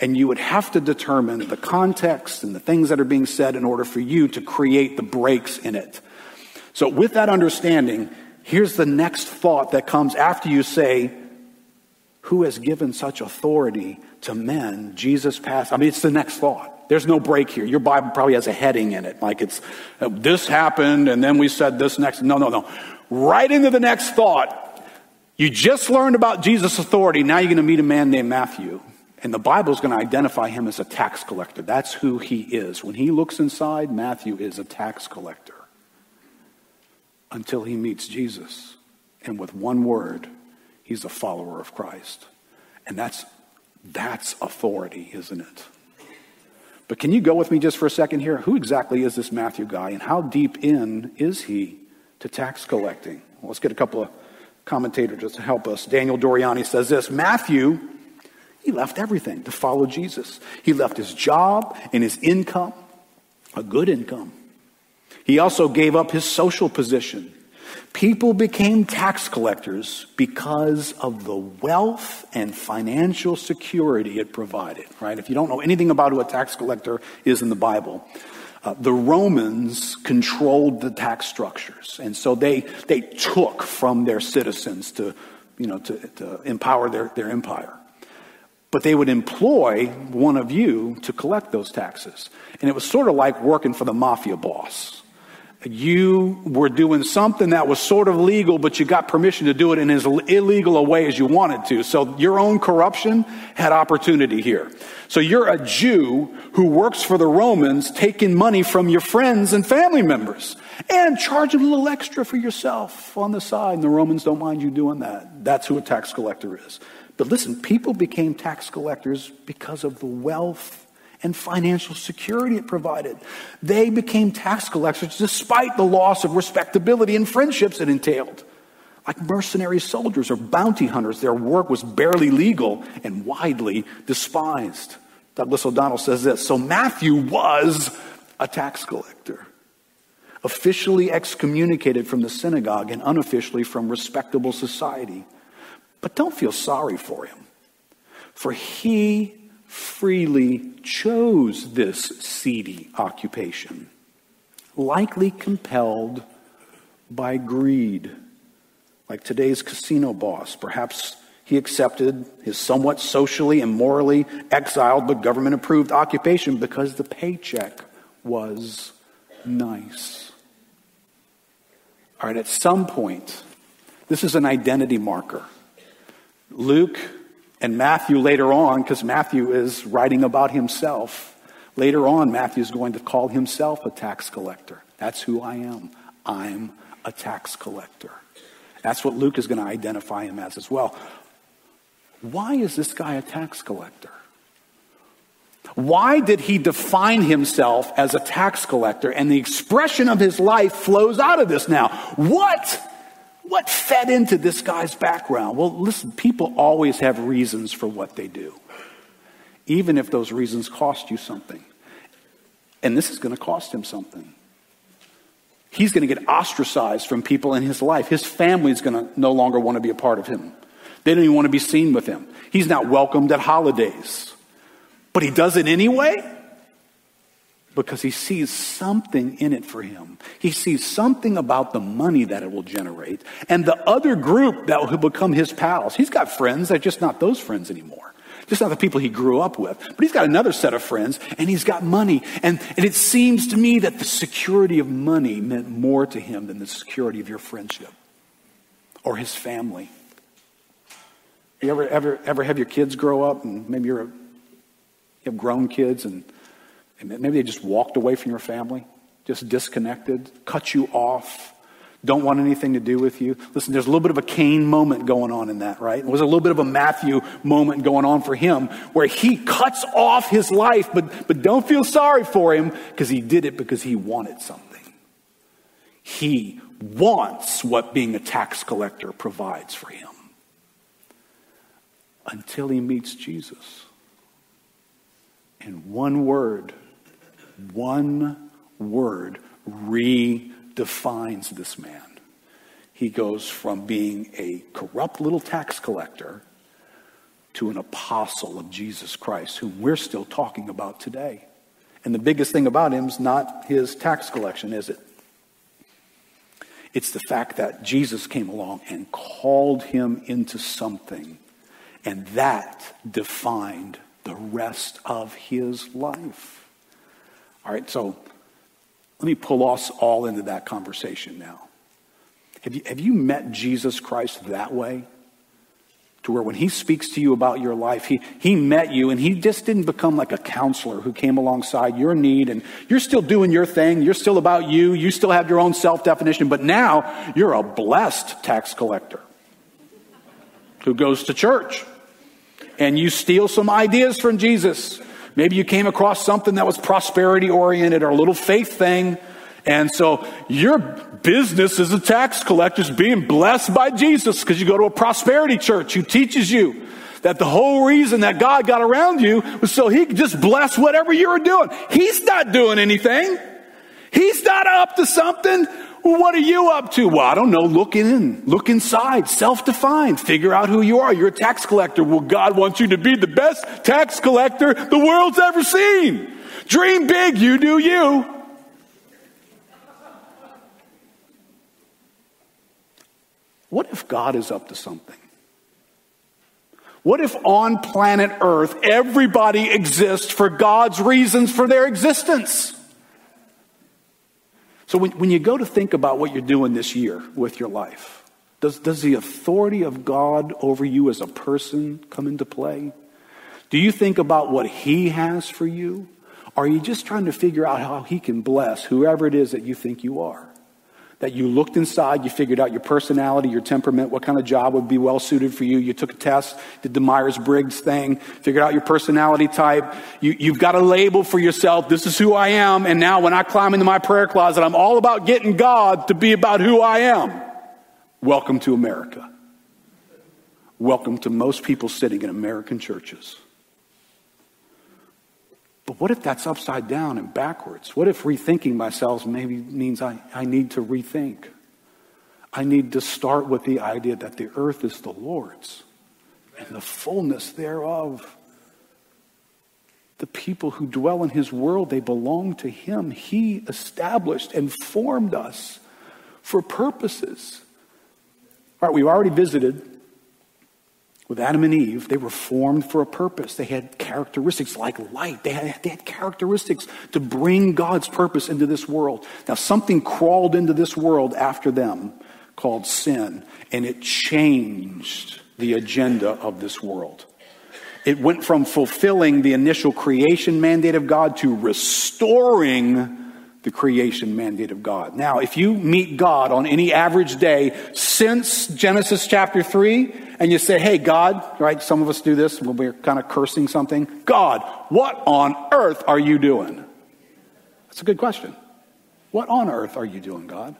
And you would have to determine the context and the things that are being said in order for you to create the breaks in it. So, with that understanding, here's the next thought that comes after you say, Who has given such authority to men? Jesus passed. I mean, it's the next thought. There's no break here. Your Bible probably has a heading in it, like it's uh, this happened and then we said this next. No, no, no. Right into the next thought. You just learned about Jesus' authority. Now you're going to meet a man named Matthew. And the Bible is going to identify him as a tax collector. That's who he is. When he looks inside, Matthew is a tax collector until he meets Jesus. And with one word, he's a follower of Christ. And that's, that's authority, isn't it? But can you go with me just for a second here? Who exactly is this Matthew guy, and how deep in is he to tax collecting? Well, let's get a couple of commentators just to help us. Daniel Doriani says this Matthew he left everything to follow Jesus. He left his job and his income, a good income. He also gave up his social position. People became tax collectors because of the wealth and financial security it provided, right? If you don't know anything about who a tax collector is in the Bible, uh, the Romans controlled the tax structures. And so they, they took from their citizens to, you know, to, to empower their, their empire. But they would employ one of you to collect those taxes. And it was sort of like working for the mafia boss. You were doing something that was sort of legal, but you got permission to do it in as illegal a way as you wanted to. So your own corruption had opportunity here. So you're a Jew who works for the Romans, taking money from your friends and family members and charging a little extra for yourself on the side. And the Romans don't mind you doing that. That's who a tax collector is. But listen, people became tax collectors because of the wealth and financial security it provided. They became tax collectors despite the loss of respectability and friendships it entailed. Like mercenary soldiers or bounty hunters, their work was barely legal and widely despised. Douglas O'Donnell says this So Matthew was a tax collector, officially excommunicated from the synagogue and unofficially from respectable society. But don't feel sorry for him, for he freely chose this seedy occupation, likely compelled by greed. Like today's casino boss, perhaps he accepted his somewhat socially and morally exiled but government approved occupation because the paycheck was nice. All right, at some point, this is an identity marker. Luke and Matthew later on, because Matthew is writing about himself, later on, Matthew is going to call himself a tax collector. That's who I am. I'm a tax collector. That's what Luke is going to identify him as as well. Why is this guy a tax collector? Why did he define himself as a tax collector? And the expression of his life flows out of this now. What what fed into this guy's background? Well, listen, people always have reasons for what they do, even if those reasons cost you something. And this is going to cost him something. He's going to get ostracized from people in his life. His family is going to no longer want to be a part of him. They don't even want to be seen with him. He's not welcomed at holidays. But he does it anyway because he sees something in it for him. He sees something about the money that it will generate and the other group that will become his pals. He's got friends, they're just not those friends anymore. Just not the people he grew up with. But he's got another set of friends and he's got money. And, and it seems to me that the security of money meant more to him than the security of your friendship or his family. You ever, ever, ever have your kids grow up and maybe you're a, you have grown kids and and maybe they just walked away from your family, just disconnected, cut you off, don't want anything to do with you. Listen, there's a little bit of a Cain moment going on in that, right? It was a little bit of a Matthew moment going on for him where he cuts off his life, but, but don't feel sorry for him because he did it because he wanted something. He wants what being a tax collector provides for him until he meets Jesus. And one word one word redefines this man. He goes from being a corrupt little tax collector to an apostle of Jesus Christ, whom we're still talking about today. And the biggest thing about him is not his tax collection, is it? It's the fact that Jesus came along and called him into something, and that defined the rest of his life. All right, so let me pull us all into that conversation now. Have you, have you met Jesus Christ that way? To where when he speaks to you about your life, he, he met you and he just didn't become like a counselor who came alongside your need and you're still doing your thing. You're still about you. You still have your own self definition, but now you're a blessed tax collector who goes to church and you steal some ideas from Jesus Maybe you came across something that was prosperity oriented or a little faith thing. And so your business as a tax collector is being blessed by Jesus because you go to a prosperity church who teaches you that the whole reason that God got around you was so he could just bless whatever you were doing. He's not doing anything. He's not up to something. Well, what are you up to? Well, I don't know. Look in, look inside, self defined, figure out who you are. You're a tax collector. Well, God wants you to be the best tax collector the world's ever seen. Dream big, you do you. What if God is up to something? What if on planet Earth everybody exists for God's reasons for their existence? So when, when you go to think about what you're doing this year with your life, does, does the authority of God over you as a person come into play? Do you think about what He has for you? Or are you just trying to figure out how He can bless whoever it is that you think you are? That you looked inside, you figured out your personality, your temperament, what kind of job would be well suited for you. You took a test, did the Myers Briggs thing, figured out your personality type. You, you've got a label for yourself. This is who I am. And now when I climb into my prayer closet, I'm all about getting God to be about who I am. Welcome to America. Welcome to most people sitting in American churches. What if that's upside down and backwards? What if rethinking myself maybe means I, I need to rethink? I need to start with the idea that the earth is the Lord's and the fullness thereof. The people who dwell in his world, they belong to him. He established and formed us for purposes. All right, we've already visited with Adam and Eve, they were formed for a purpose. They had characteristics like light. They had, they had characteristics to bring God's purpose into this world. Now, something crawled into this world after them called sin, and it changed the agenda of this world. It went from fulfilling the initial creation mandate of God to restoring the creation mandate of God. Now, if you meet God on any average day since Genesis chapter 3, and you say, Hey, God, right? Some of us do this when we're kind of cursing something. God, what on earth are you doing? That's a good question. What on earth are you doing, God?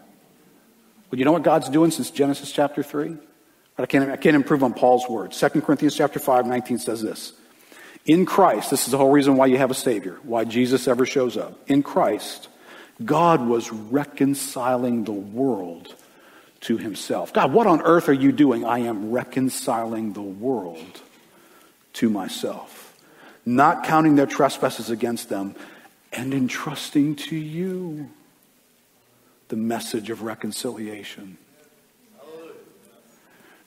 Well, you know what God's doing since Genesis chapter 3? But I can't, I can't improve on Paul's words. 2 Corinthians chapter 5, 19 says this. In Christ, this is the whole reason why you have a Savior, why Jesus ever shows up. In Christ, God was reconciling the world to himself. God, what on earth are you doing? I am reconciling the world to myself, not counting their trespasses against them, and entrusting to you the message of reconciliation.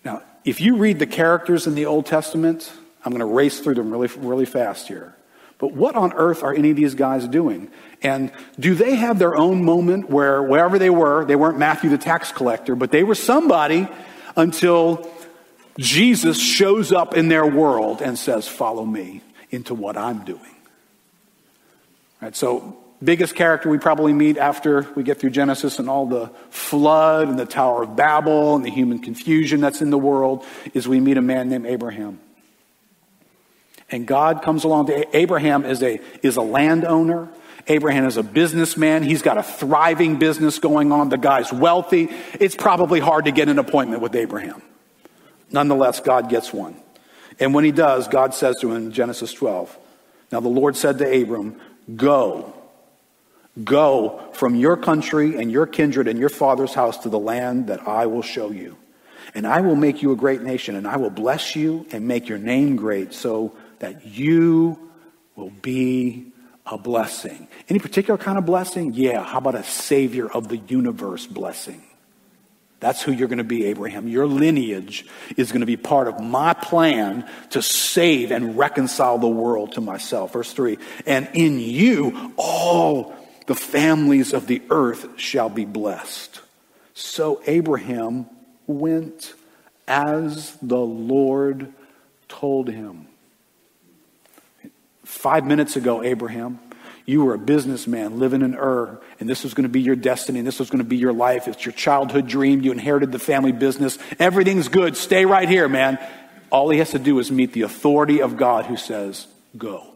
Now, if you read the characters in the Old Testament, I'm going to race through them really, really fast here. But what on earth are any of these guys doing? And do they have their own moment where wherever they were, they weren't Matthew the tax collector, but they were somebody until Jesus shows up in their world and says, Follow me into what I'm doing. Right, so, biggest character we probably meet after we get through Genesis and all the flood and the Tower of Babel and the human confusion that's in the world is we meet a man named Abraham. And God comes along to Abraham is a, is a landowner. Abraham is a businessman. He's got a thriving business going on. The guy's wealthy. It's probably hard to get an appointment with Abraham. Nonetheless, God gets one. And when he does, God says to him in Genesis 12, Now the Lord said to Abram, Go, go from your country and your kindred and your father's house to the land that I will show you. And I will make you a great nation, and I will bless you and make your name great so that you will be a blessing. Any particular kind of blessing? Yeah. How about a savior of the universe blessing? That's who you're going to be, Abraham. Your lineage is going to be part of my plan to save and reconcile the world to myself. Verse 3 And in you, all the families of the earth shall be blessed. So Abraham went as the Lord told him. Five minutes ago, Abraham, you were a businessman living in Ur, and this was going to be your destiny, and this was going to be your life. It's your childhood dream. You inherited the family business. Everything's good. Stay right here, man. All he has to do is meet the authority of God who says, Go.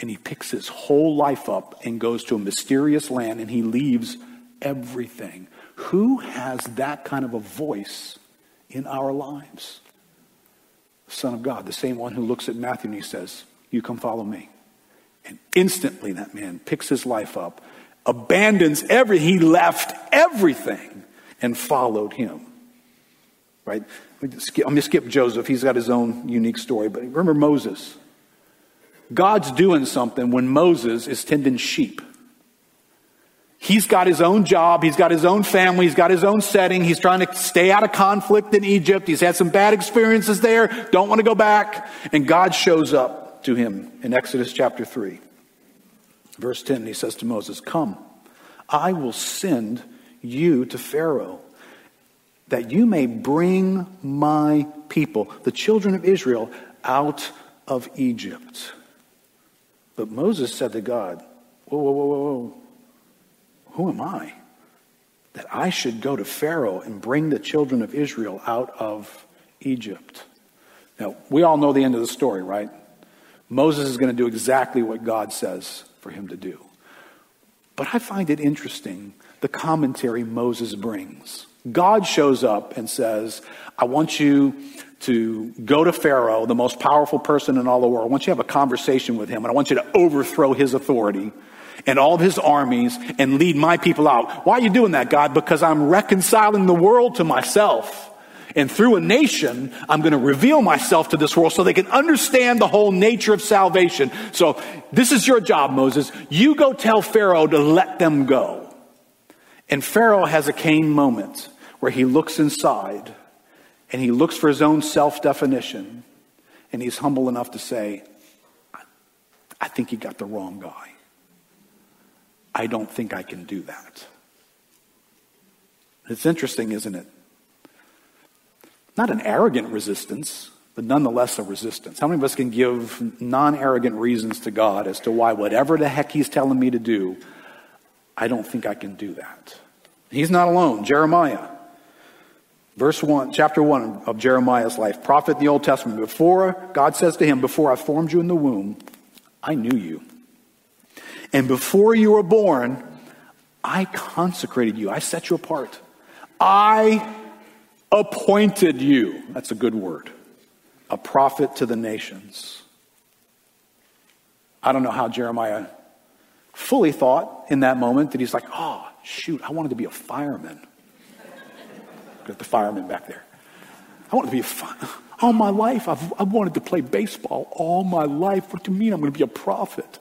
And he picks his whole life up and goes to a mysterious land, and he leaves everything. Who has that kind of a voice in our lives? The Son of God, the same one who looks at Matthew and he says, you come follow me. And instantly that man picks his life up, abandons every, he left everything and followed him. Right? I'm going to skip Joseph. He's got his own unique story. But remember Moses. God's doing something when Moses is tending sheep. He's got his own job. He's got his own family. He's got his own setting. He's trying to stay out of conflict in Egypt. He's had some bad experiences there. Don't want to go back. And God shows up to him in Exodus chapter 3. Verse 10, he says to Moses, Come, I will send you to Pharaoh that you may bring my people, the children of Israel, out of Egypt. But Moses said to God, Whoa, whoa, whoa, whoa, whoa. Who am I? That I should go to Pharaoh and bring the children of Israel out of Egypt. Now, we all know the end of the story, right? Moses is going to do exactly what God says for him to do. But I find it interesting the commentary Moses brings. God shows up and says, I want you to go to Pharaoh, the most powerful person in all the world. I want you to have a conversation with him, and I want you to overthrow his authority and all of his armies and lead my people out. Why are you doing that, God? Because I'm reconciling the world to myself. And through a nation, I'm going to reveal myself to this world so they can understand the whole nature of salvation. So this is your job, Moses. You go tell Pharaoh to let them go. And Pharaoh has a Cain moment where he looks inside and he looks for his own self definition and he's humble enough to say, I think you got the wrong guy. I don't think I can do that. It's interesting, isn't it? Not an arrogant resistance, but nonetheless a resistance. How many of us can give non arrogant reasons to God as to why, whatever the heck He's telling me to do, I don't think I can do that? He's not alone. Jeremiah, verse 1, chapter 1 of Jeremiah's life, prophet in the Old Testament, before God says to him, Before I formed you in the womb, I knew you. And before you were born, I consecrated you. I set you apart. I appointed you. That's a good word. A prophet to the nations. I don't know how Jeremiah fully thought in that moment that he's like, oh, shoot, I wanted to be a fireman. Got the fireman back there. I wanted to be a fireman. All my life, I've, I've wanted to play baseball all my life. What do you mean I'm going to be a prophet?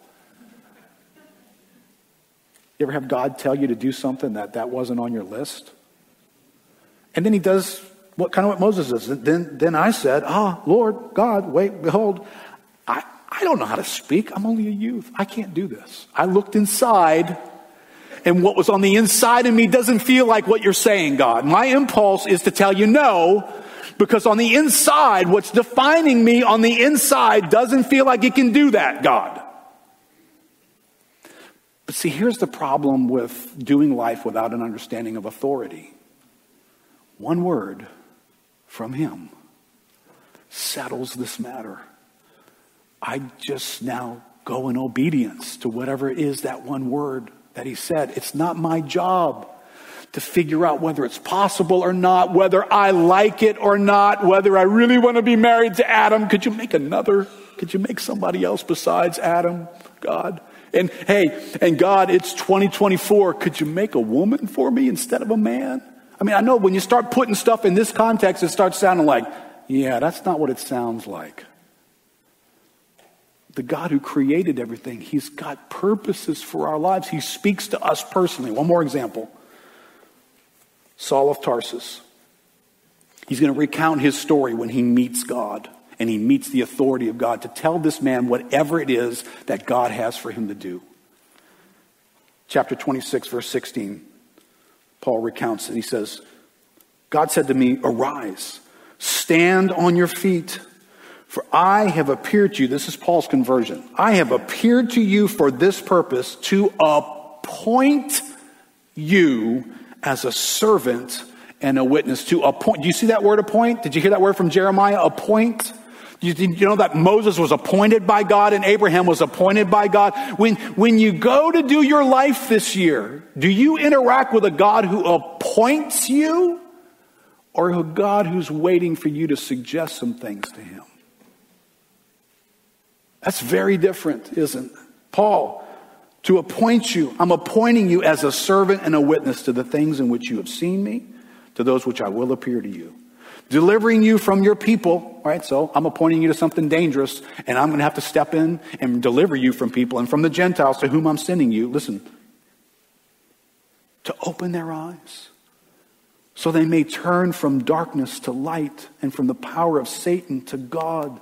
You ever have God tell you to do something that that wasn't on your list? And then he does what kind of what Moses does. And Then, then I said, Ah, Lord God, wait, behold, I, I don't know how to speak. I'm only a youth. I can't do this. I looked inside, and what was on the inside of me doesn't feel like what you're saying, God. My impulse is to tell you no, because on the inside, what's defining me on the inside doesn't feel like it can do that, God. But see, here's the problem with doing life without an understanding of authority. One word from Him settles this matter. I just now go in obedience to whatever it is that one word that He said. It's not my job to figure out whether it's possible or not, whether I like it or not, whether I really want to be married to Adam. Could you make another? Could you make somebody else besides Adam, God? And hey, and God, it's 2024. Could you make a woman for me instead of a man? I mean, I know when you start putting stuff in this context, it starts sounding like, yeah, that's not what it sounds like. The God who created everything, He's got purposes for our lives. He speaks to us personally. One more example Saul of Tarsus. He's going to recount his story when he meets God and he meets the authority of God to tell this man whatever it is that God has for him to do. Chapter 26, verse 16, Paul recounts it. He says, God said to me, Arise, stand on your feet, for I have appeared to you. This is Paul's conversion. I have appeared to you for this purpose to appoint you as a servant and a witness. To appoint. Do you see that word appoint? Did you hear that word from Jeremiah? Appoint. You, you know that Moses was appointed by God and Abraham was appointed by God? When, when you go to do your life this year, do you interact with a God who appoints you or a God who's waiting for you to suggest some things to him? That's very different, isn't it? Paul, to appoint you, I'm appointing you as a servant and a witness to the things in which you have seen me, to those which I will appear to you delivering you from your people, right? So I'm appointing you to something dangerous, and I'm going to have to step in and deliver you from people and from the Gentiles to whom I'm sending you. Listen, to open their eyes so they may turn from darkness to light and from the power of Satan to God,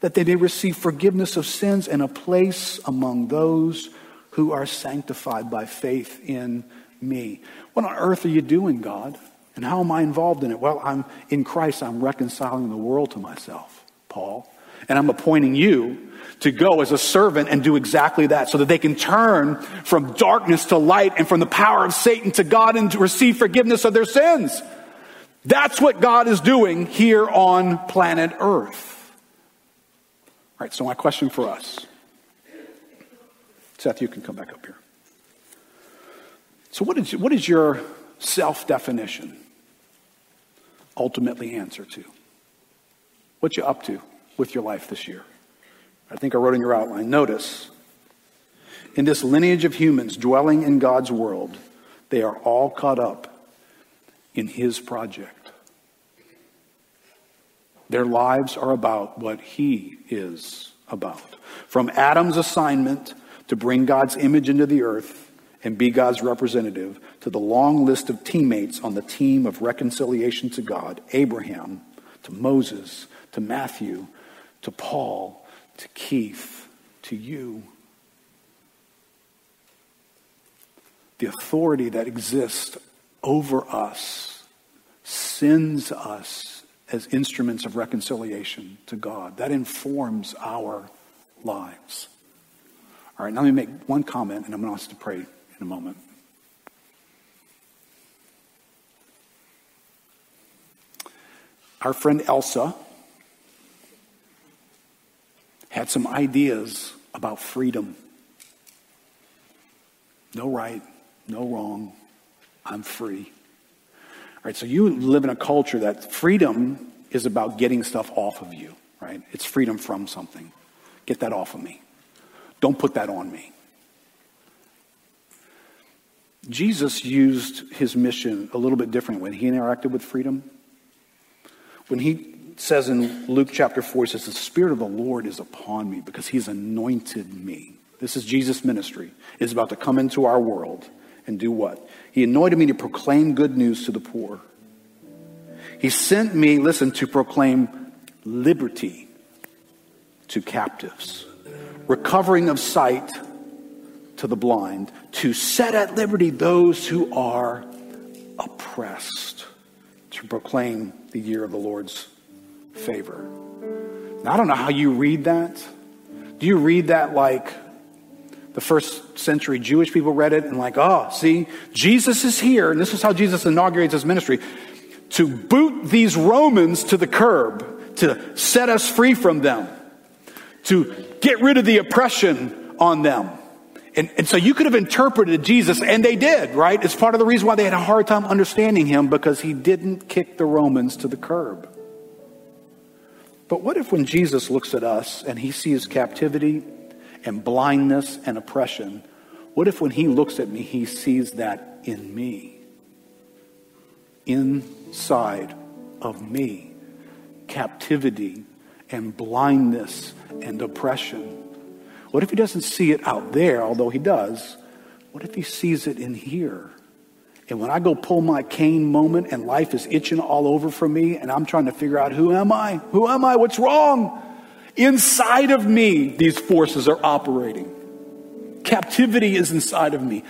that they may receive forgiveness of sins and a place among those who are sanctified by faith in me. What on earth are you doing, God? And how am I involved in it? Well, I'm in Christ, I'm reconciling the world to myself, Paul. And I'm appointing you to go as a servant and do exactly that so that they can turn from darkness to light and from the power of Satan to God and to receive forgiveness of their sins. That's what God is doing here on planet Earth. All right, so my question for us. Seth, you can come back up here. So, what is, what is your self definition ultimately answer to? What you up to with your life this year? I think I wrote in your outline. Notice, in this lineage of humans dwelling in God's world, they are all caught up in His project. Their lives are about what He is about. From Adam's assignment to bring God's image into the earth and be God's representative, to the long list of teammates on the team of reconciliation to God Abraham, to Moses, to Matthew, to Paul, to Keith, to you. The authority that exists over us sends us as instruments of reconciliation to God. That informs our lives. All right, now let me make one comment, and I'm going to ask to pray a moment. Our friend Elsa had some ideas about freedom. No right, no wrong. I'm free. All right, so you live in a culture that freedom is about getting stuff off of you, right? It's freedom from something. Get that off of me. Don't put that on me. Jesus used his mission a little bit different when he interacted with freedom. When he says in Luke chapter 4, he says, The Spirit of the Lord is upon me because he's anointed me. This is Jesus' ministry. Is about to come into our world and do what? He anointed me to proclaim good news to the poor. He sent me, listen, to proclaim liberty to captives, recovering of sight to the blind, to set at liberty those who are oppressed, to proclaim the year of the Lord's favor. Now, I don't know how you read that. Do you read that like the first century Jewish people read it and like, oh, see, Jesus is here, and this is how Jesus inaugurates his ministry to boot these Romans to the curb, to set us free from them, to get rid of the oppression on them. And, and, so you could have interpreted Jesus, and they did, right? It's part of the reason why they had a hard time understanding him because he didn't kick the Romans to the curb. But what if when Jesus looks at us and he sees captivity and blindness and oppression, what if when he looks at me, he sees that in me? Inside of me, captivity and blindness and oppression. What if he doesn't see it out there, although he does? What if he sees it in here? And when I go pull my Cain moment and life is itching all over for me and I'm trying to figure out who am I? Who am I? What's wrong? Inside of me, these forces are operating. Captivity is inside of me.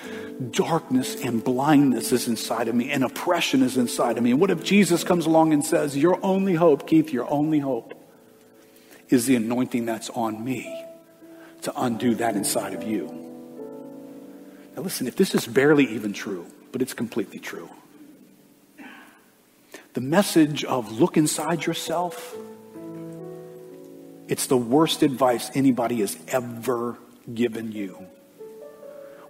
Darkness and blindness is inside of me, and oppression is inside of me. And what if Jesus comes along and says, Your only hope, Keith, your only hope is the anointing that's on me to undo that inside of you? Now, listen, if this is barely even true, but it's completely true. The message of look inside yourself, it's the worst advice anybody has ever given you.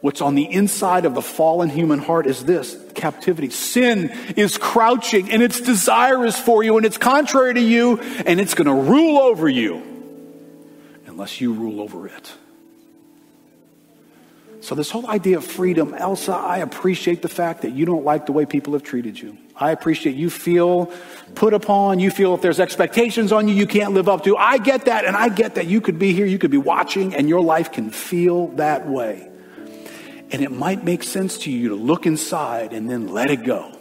What's on the inside of the fallen human heart is this captivity. Sin is crouching and its desire is for you and it's contrary to you and it's going to rule over you unless you rule over it. So, this whole idea of freedom, Elsa, I appreciate the fact that you don't like the way people have treated you. I appreciate you feel put upon. You feel if there's expectations on you you can't live up to. I get that, and I get that you could be here, you could be watching, and your life can feel that way. And it might make sense to you to look inside and then let it go.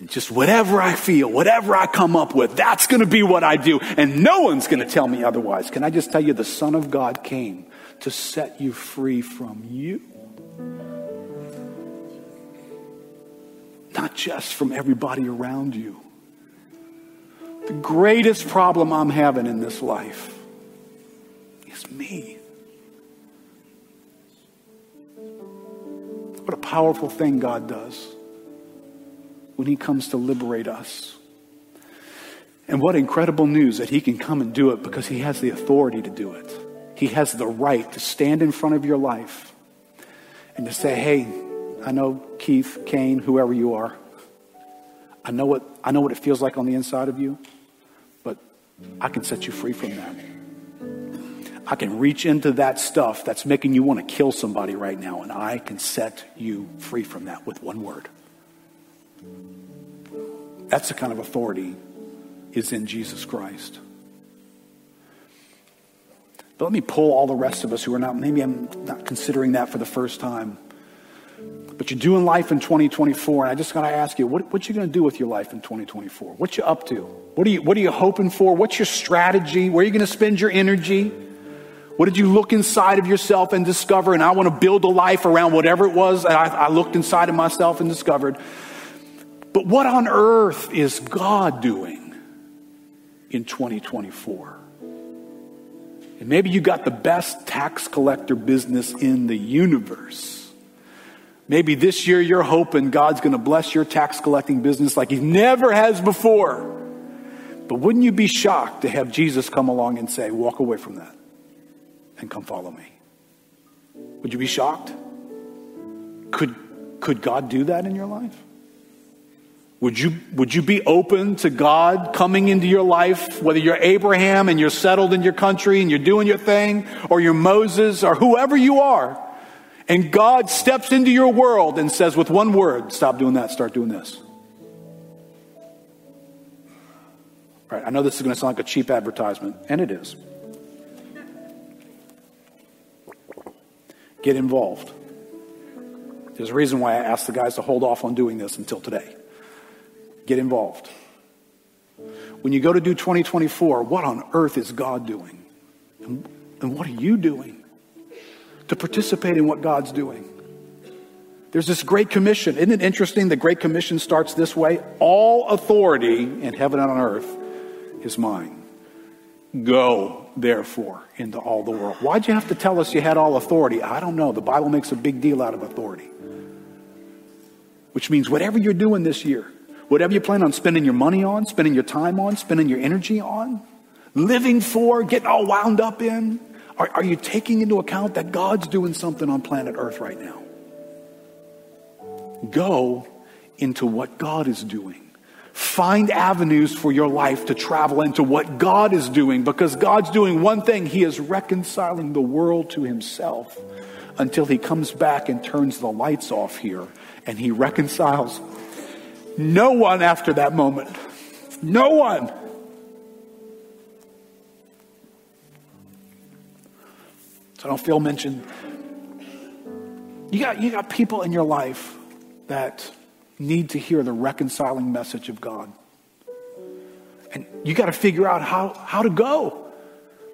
And just whatever I feel, whatever I come up with, that's going to be what I do. And no one's going to tell me otherwise. Can I just tell you, the Son of God came to set you free from you. not just from everybody around you. The greatest problem I'm having in this life is me. What a powerful thing God does when He comes to liberate us. And what incredible news that He can come and do it because He has the authority to do it. He has the right to stand in front of your life and to say, hey, I know Keith, Cain, whoever you are. I know what I know what it feels like on the inside of you, but I can set you free from that. I can reach into that stuff that's making you want to kill somebody right now, and I can set you free from that with one word. That's the kind of authority is in Jesus Christ. But let me pull all the rest of us who are not, maybe I'm not considering that for the first time. But you're doing life in 2024, and I just got to ask you, what, what you going to do with your life in 2024? What you up to? What are you, what are you hoping for? What's your strategy? Where are you going to spend your energy? What did you look inside of yourself and discover? And I want to build a life around whatever it was I, I looked inside of myself and discovered. But what on earth is God doing in 2024? And maybe you got the best tax collector business in the universe. Maybe this year you're hoping God's going to bless your tax collecting business like He never has before. But wouldn't you be shocked to have Jesus come along and say, Walk away from that and come follow me? Would you be shocked? Could, could God do that in your life? Would you, would you be open to God coming into your life, whether you're Abraham and you're settled in your country and you're doing your thing, or you're Moses, or whoever you are, and God steps into your world and says with one word, stop doing that, start doing this? All right, I know this is going to sound like a cheap advertisement, and it is. Get involved. There's a reason why I asked the guys to hold off on doing this until today. Get involved. When you go to do 2024, what on earth is God doing? And, and what are you doing to participate in what God's doing? There's this Great Commission. Isn't it interesting? The Great Commission starts this way All authority in heaven and on earth is mine. Go, therefore, into all the world. Why'd you have to tell us you had all authority? I don't know. The Bible makes a big deal out of authority. Which means whatever you're doing this year, Whatever you plan on spending your money on, spending your time on, spending your energy on, living for, getting all wound up in, are, are you taking into account that God's doing something on planet Earth right now? Go into what God is doing. Find avenues for your life to travel into what God is doing because God's doing one thing. He is reconciling the world to Himself until He comes back and turns the lights off here and He reconciles no one after that moment. No one. So I don't feel mentioned. You got, you got people in your life that need to hear the reconciling message of God. And you got to figure out how, how to go.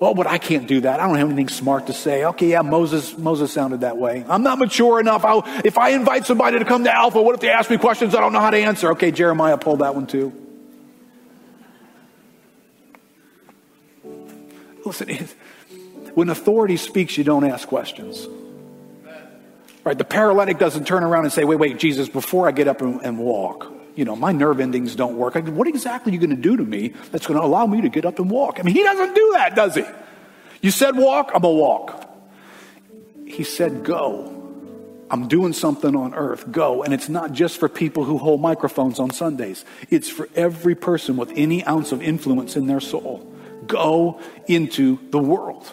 Well, but I can't do that. I don't have anything smart to say. Okay, yeah, Moses, Moses sounded that way. I'm not mature enough. I'll, if I invite somebody to come to Alpha, what if they ask me questions I don't know how to answer? Okay, Jeremiah pulled that one too. Listen, when authority speaks, you don't ask questions. Right? The paralytic doesn't turn around and say, wait, wait, Jesus, before I get up and, and walk, you know, my nerve endings don't work. I, what exactly are you going to do to me that's going to allow me to get up and walk? I mean, he doesn't do that, does he? You said walk, I'm going to walk. He said go. I'm doing something on earth. Go. And it's not just for people who hold microphones on Sundays. It's for every person with any ounce of influence in their soul. Go into the world.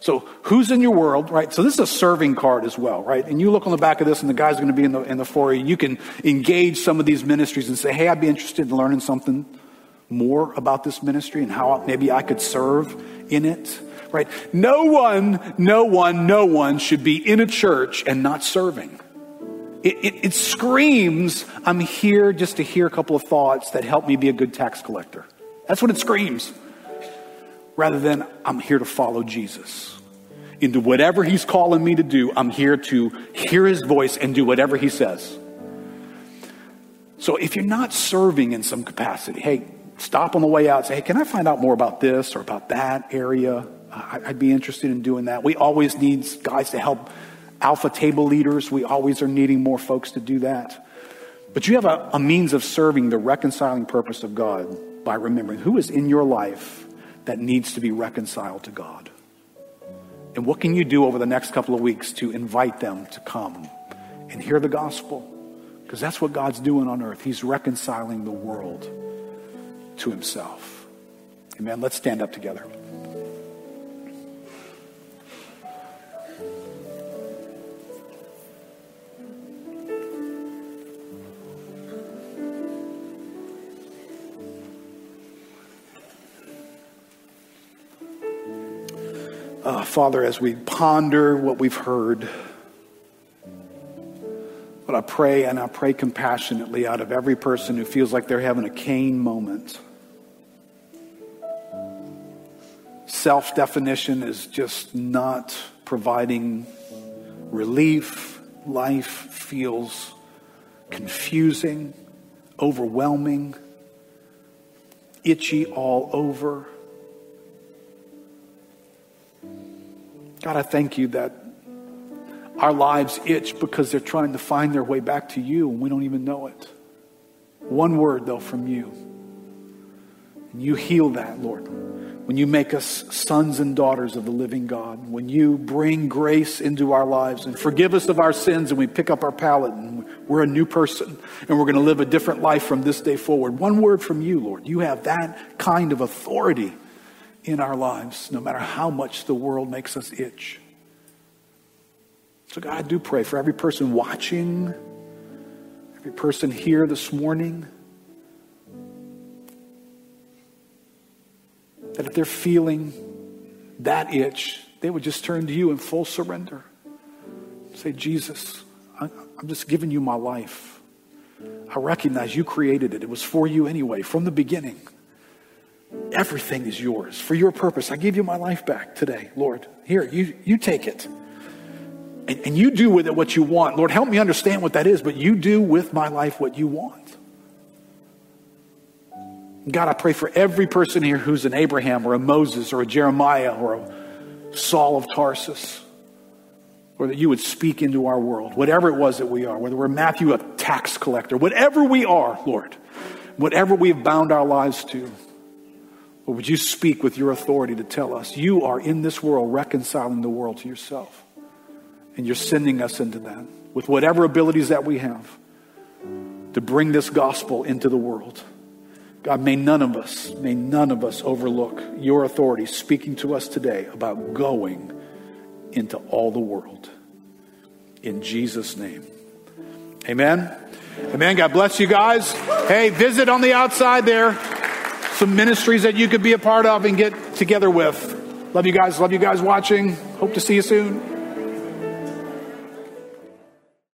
So who's in your world, right? So this is a serving card as well, right? And you look on the back of this and the guy's going to be in the, in the foyer. You can engage some of these ministries and say, hey, I'd be interested in learning something more about this ministry and how maybe I could serve in it, right? No one, no one, no one should be in a church and not serving. It, it, it screams, I'm here just to hear a couple of thoughts that help me be a good tax collector. That's what it screams rather than I'm here to follow Jesus. Into whatever he's calling me to do, I'm here to hear his voice and do whatever he says. So if you're not serving in some capacity, hey, stop on the way out say, hey, can I find out more about this or about that area? I'd be interested in doing that. We always need guys to help alpha table leaders. We always are needing more folks to do that. But you have a, a means of serving the reconciling purpose of God by remembering who is in your life that needs to be reconciled to God. And what can you do over the next couple of weeks to invite them to come and hear the gospel? Because that's what God's doing on earth. He's reconciling the world to himself. Amen. Let's stand up together. Uh, Father, as we ponder what we've heard, but I pray and I pray compassionately out of every person who feels like they're having a Cain moment. Self definition is just not providing relief. Life feels confusing, overwhelming, itchy all over. God, I thank you that our lives itch because they're trying to find their way back to you and we don't even know it. One word, though, from you. And you heal that, Lord. When you make us sons and daughters of the living God, when you bring grace into our lives and forgive us of our sins and we pick up our pallet and we're a new person and we're going to live a different life from this day forward. One word from you, Lord. You have that kind of authority in our lives, no matter how much the world makes us itch. So, God, I do pray for every person watching, every person here this morning, that if they're feeling that itch, they would just turn to you in full surrender. Say, Jesus, I'm just giving you my life. I recognize you created it, it was for you anyway, from the beginning. Everything is yours for your purpose. I give you my life back today, Lord. Here, you, you take it and, and you do with it what you want. Lord, help me understand what that is, but you do with my life what you want. God, I pray for every person here who's an Abraham or a Moses or a Jeremiah or a Saul of Tarsus, or that you would speak into our world, whatever it was that we are, whether we're Matthew, a tax collector, whatever we are, Lord, whatever we have bound our lives to. Or would you speak with your authority to tell us you are in this world reconciling the world to yourself? And you're sending us into that with whatever abilities that we have to bring this gospel into the world. God, may none of us, may none of us overlook your authority speaking to us today about going into all the world. In Jesus' name. Amen. Amen. God bless you guys. Hey, visit on the outside there. Some ministries that you could be a part of and get together with. Love you guys. Love you guys watching. Hope to see you soon.